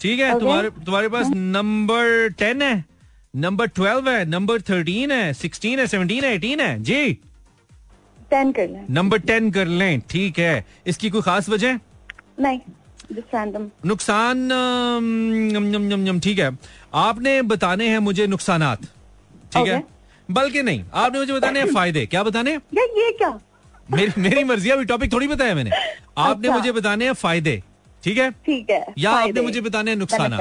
ठीक है? तुम्हारे तुम्हारे पास नंबर टेन है। नंबर ट्वेल्व है। नंबर थर्टीन है। सिक्सटीन है सेवनटीन है एटीन है। जी। टेन कर लें। नंबर टेन कर लें। ठीक है। इसकी कोई खास वजह? नहीं। नुकसान नम, नम, नम, नम, ठीक है। आपने बताने हैं मुझे नुकसान ठीक है? बल्कि नहीं आपने मुझे बताने हैं फ़ायदे। क्या बताने ये क्या? मेरी मेरी मर्ज़ी अभी टॉपिक थोड़ी बताया मैंने। आपने अच्छा। मुझे बताने हैं फ़ायदे ठीक है? ठीक है या आपने मुझे बताने हैं नुकसान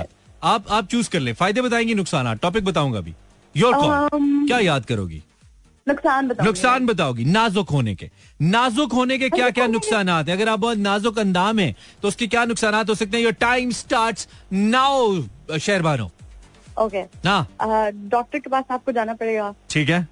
आप आप चूज़ कर ले। फ़ायदे बताएँगे नुकसान टॉपिक बताऊँगा अभी। योर कॉल Um, क्या याद करोगी? नुकसान बताओ नुकसान बताओगी नाजुक होने के। नाजुक होने के क्या क्या नुकसान है? अगर आप बहुत नाजुक अंदाम है तो उसके क्या नुकसान हो सकते हैं? Your time start now Shehrbano. Okay ना डॉक्टर के पास आपको जाना पड़ेगा। ठीक है।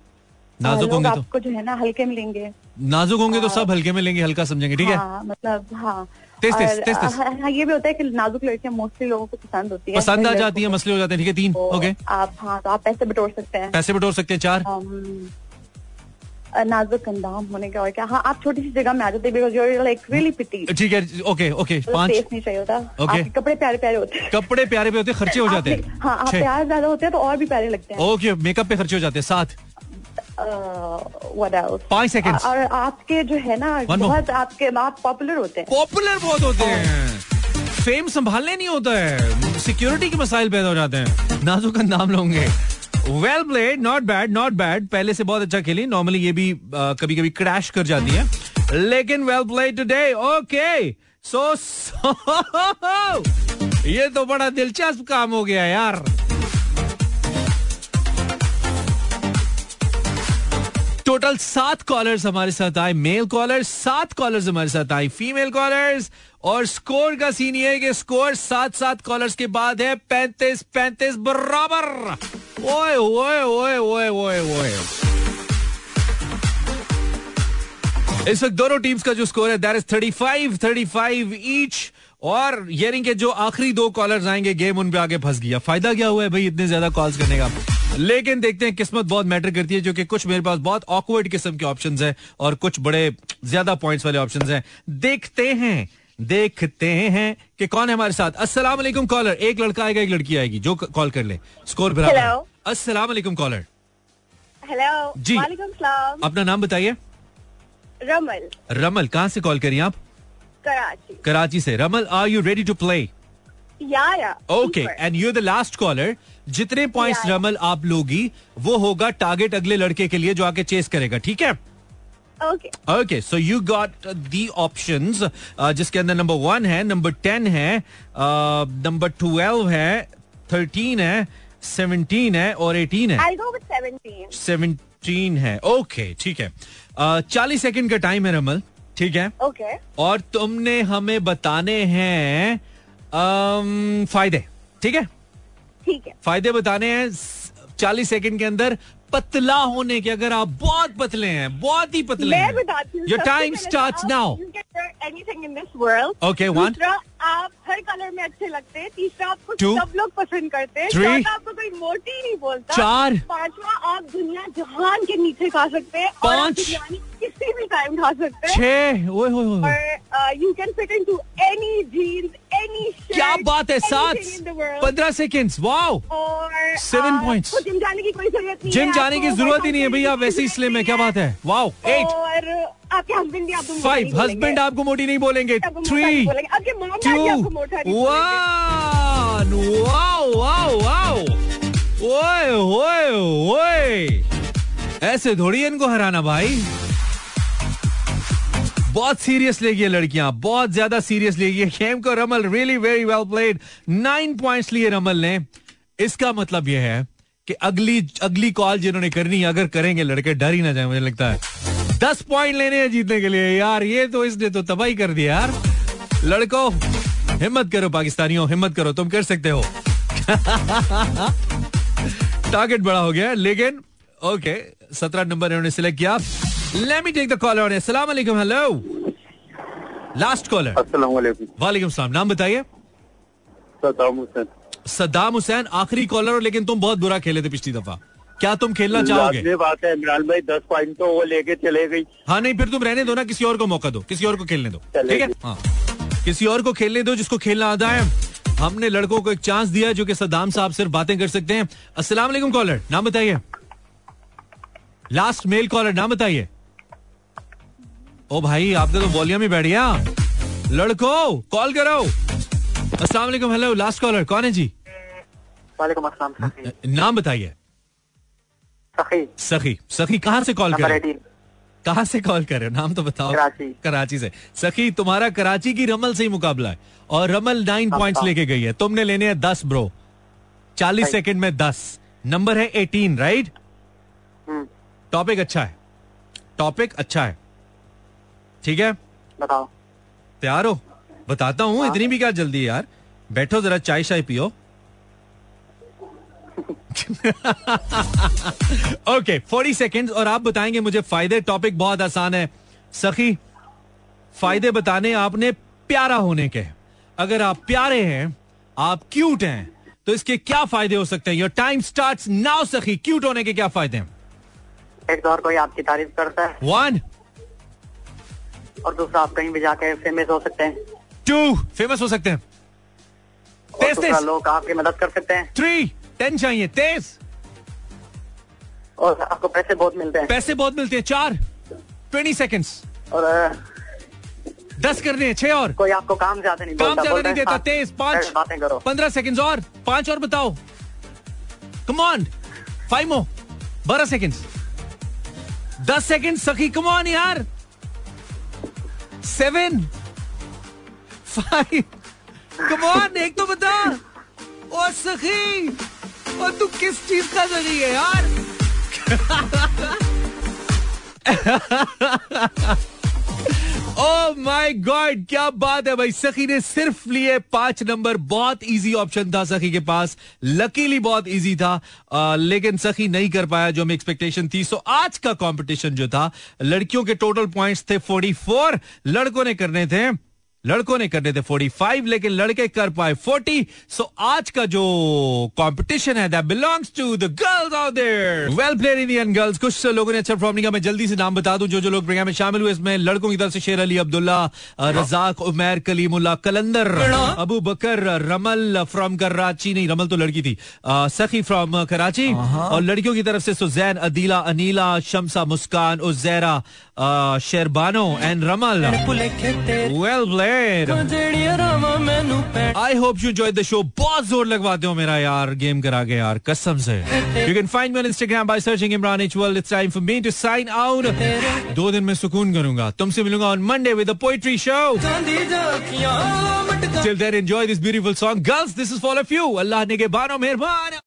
नाजुक होंगे तो। आपको जो है ना हल्के में लेंगे। नाजुक होंगे तो सब हल्के में लेंगे हल्का समझेंगे ठीक है? हाँ मतलब हाँ। तेज, तेज, और, तेज, तेज। हाँ, ये भी होता है कि नाजुक लड़कियाँ मोस्टली लोगों को पसंद होती है। पसंद आ जाती है मसले हो जाते हैं ठीक है तीन तो ओके आप हाँ तो आप पैसे बटोर सकते हैं। पैसे बटोर सकते हैं चार। नाजुक अंदाम होने का और क्या हाँ आप छोटी सी जगह में आ जाते बिकॉज़ लाइक रियली पिटी ठीक है ओके ओके पाँच नहीं चाहिए होता। Okay. कपड़े प्यारे प्यारे होते हैं। कपड़े प्यारे होते हैं खर्चे हो जाते हैं। हाँ प्यार ज़्यादा होते हैं तो और भी प्यारे लगते हैं। ओके मेकअप पे खर्चे हो जाते हैं व्हाट पाँच seconds. और आपके जो है ना बहुत आपके आप पॉपुलर होते हैं। पॉपुलर बहुत होते हैं। फेम संभालने नहीं होता है। सिक्योरिटी के मसाइल पैदा हो जाते हैं। नाजुक अंदाम लोगे। Well played not bad not bad पहले से बहुत अच्छा खेली। नॉर्मली ये भी कभी कभी क्रैश कर जाती है। लेकिन well played today okay so ये तो बड़ा दिलचस्प काम हो गया यार। टोटल सात कॉलर्स हमारे साथ आए। मेल कॉलर्स सात कॉलर्स हमारे साथ आए। फीमेल कॉलर्स और स्कोर का सीन ये कि स्कोर सात सात कॉलर्स के बाद है। पैंतीस पैंतीस, बराबर। ओए ओए ओए ओए ओए ओए इस वक्त दोनों टीम्स का जो स्कोर है that is thirty five thirty five each और यानी कि जो आखिरी दो कॉलर्स आएँगे गेम उन पे आगे फंस गया। फ़ायदा क्या हुआ है भाई, इतने ज़्यादा कॉल्स करने का? लेकिन देखते हैं, किस्मत बहुत मैटर करती है, जो कि कुछ मेरे पास बहुत ऑकवर्ड किस्म के ऑप्शन हैं और कुछ बड़े ज़्यादा पॉइंट्स वाले ऑप्शन हैं। देखते हैं देखते हैं कि कौन है हमारे साथ। अस्सलाम कॉलर एक लड़का आएगा, एक लड़की आएगी, जो कॉल कर ले। स्कोर बराबर. अस्सलाम वालेकुम कॉलर हेलो जी। वालेकुम सलाम अपना नाम बताइए। रमल। रमल कहाँ से कॉल करिए आप? कराची। कराची से। Ramal are you ready to play okay and you the last caller जितने पॉइंट्स रमल आप लोगी वो होगा टारगेट अगले लड़के के लिए जो आके चेस करेगा ठीक है? Okay okay so you got the options जिसके अंदर नंबर वन है नंबर टेन है नंबर ट्वेल्व है थर्टीन है सेवनटीन है और एटीन है? आई गो विद 17 सेवनटीन है. ओके ठीक है. चालीस सेकंड का टाइम है रमल ठीक है? ओके और तुमने हमें बताने हैं फ़ायदे. ठीक है? ठीक है. फ़ायदे बताने हैं चालीस सेकंड के अंदर. पतला होने के अगर आप बहुत पतले हैं बहुत ही पतले मैं बताती योर टाइम आप- now you can wear anything in this आप हर कलर में अच्छे लगते हैं तीसरा आपको Two. सब लोग पसंद करते हैं चौथा आपको कोई मोटी नहीं बोलता चार. पांचवा आप दुनिया जहान के नीचे खा सकते हैं पाँच. किसी भी टाइम खा सकते हैं छह you can fit into any jeans any क्या बात है सात पंद्रह सेकेंड वाओ और Seven points. जिम जाने की कोई ज़रूरत नहीं जिम जाने की ज़रूरत ही नहीं है भैया वैसे ही स्लिम है क्या बात है वाओ एट और आपके हस्बैंड भी आपको फाइव हस्बैंड आपको मोटी नहीं बोलेंगे। Three two. One wow wow wow ओए ओए ओए। ऐसे थोड़ी इनको हराना भाई। बहुत सीरियस लेगी ये लड़कियाँ। बहुत ज़्यादा सीरियस लेगी ये गेम को। Ramal really very well played nine points लिए रमल ने। इसका मतलब यह है कि अगली अगली कॉल जिन्होंने करनी है अगर करेंगे लड़के डर ही ना जाए मुझे लगता है। दस पॉइंट लेने हैं जीतने के लिए। यार ये तो इसने तो तबाही कर दिया यार। लड़को हिम्मत करो पाकिस्तानियों हिम्मत करो तुम कर सकते हो। टारगेट बड़ा हो गया लेकिन ओके सत्रह नंबर इन्होंने सिलेक्ट किया। Let me take the caller अस्सलाम वालेकुम हेलो लास्ट कॉलर अस्सलाम वालेकुम वालेकुम सलाम नाम बताइए सदाम हुसैन सद्दाम हुसैन आखिरी कॉलर हो लेकिन तुम बहुत बुरा खेले थे पिछली दफ़ा। क्या तुम खेलना चाहोगे? बात है इमरान भाई दस पॉइंट तो वो लेके चले गई। हाँ नहीं फिर तुम रहने दो ना किसी और को मौका दो किसी और को खेलने दो ठीक है? हाँ। किसी और को खेलने दो जिसको खेलना आता है। हमने लड़कों को एक चांस दिया जो कि सद्दाम साहब सिर्फ़ बातें कर सकते हैं। अस्सलाम वालेकुम कॉलर नाम बताइए। लास्ट मेल कॉलर नाम बताइए। ओ भाई आपने तो वॉल्यूम ही बैठ गया लड़को कॉल करो। अस्सलाम वालेकुम हेलो लास्ट कॉलर कौन है जी? वालेकुम अस्सलाम नाम बताइए। सखी। सखी सखी कहाँ से कॉल कर? हो? कहाँ से कॉल कर? रहे हो नाम तो बताओ। कराची। कराची से। सखी तुम्हारा कराची की रमल से ही मुकाबला है और रमल नाइन हाँ, पॉइंट्स हाँ। लेके गई है। तुमने लेने हैं दस ब्रो चालीस। सेकंड में दस। नंबर है एटीन राइट टॉपिक अच्छा है। टॉपिक अच्छा है। ठीक है? बताओ। तैयार हो? बताता हूँ। हाँ। इतनी भी क्या जल्दी है यार। बैठो जरा चाय शाय पियो। ओके फोर्टी सेकेंड और आप बताएँगे मुझे फ़ायदे। टॉपिक बहुत आसान है। सखी फ़ायदे बताने आपने प्यारा होने के। अगर आप प्यारे हैं आप क्यूट हैं तो इसके क्या फ़ायदे हो सकते हैं? Your time start now Sakhi. Cute होने के क्या फ़ायदे हैं? एक तो और कोई आपकी तारीफ़ करता है। वन और दूसरा आप कहीं भी जाके फ़ेमस हो सकते हैं। टू फ़ेमस हो सकते हैं। लोग आपकी मदद कर सकते हैं। थ्री टेन चाहिए तेज। और आपको पैसे बहुत मिलते हैं। पैसे बहुत मिलते हैं चार। ट्वेंटी सेकेंड्स और दस करने हैं छह और। कोई आपको काम ज़्यादा नहीं काम ज़्यादा नहीं देता हाँ, तेज पाँच। बातें करो। पंद्रह सेकंड्स और पाँच और बताओ। कम ऑन फाइव मो बारह सेकंड्स दस सेकंड सखी कम यार। सेवन फाइव कम ऑन एक तो बता। ओ सखी। और तू किस चीज़ का सखी है यार? ओ माय गॉड क्या बात है भाई। सखी ने सिर्फ़ लिए पाँच नंबर बहुत इजी ऑप्शन था सखी के पास। लकीली बहुत इजी था। आ, लेकिन सखी नहीं कर पाया जो हमें एक्सपेक्टेशन थी। सो आज का कंपटीशन जो था लड़कियों के टोटल पॉइंट्स थे 44 लड़कों ने करने थे लड़कों ने करने थे 45 लेकिन लड़के कर पाए 40 सो आज का जो कंपटीशन है that belongs to the girls out there well played Indian girls कुछ लोगों ने अच्छा परफॉर्म नहीं किया। मैं जल्दी से नाम बता दूँ जो जो लोग प्रोग्राम में शामिल हुए इसमें लड़कों की तरफ़ से शेर अली अब्दुल्ला रजाक उमैर कलीमुल्ला कलंदर अबू बकर रमल फ्रॉम कराची। नहीं रमल तो लड़की थी। सखी फ्रॉम कराची। और लड़कियों की तरफ़ से Suzanne Adeela Aneela Shamsa Muskan Uzaira Sherbano and Ramal well played I hope you enjoy the show बहुत ज़ोर लगवाते हो मेरा यार गेम करा के यार, कसम से। You can find me on Instagram by searching Imran H world it's time for me to sign out दो दिन में सुकून करूँगा। तुमसे मिलूँगा on Monday with the poetry show till then enjoy this beautiful song girls this is for of you Allah ने के बानो मेहरबान।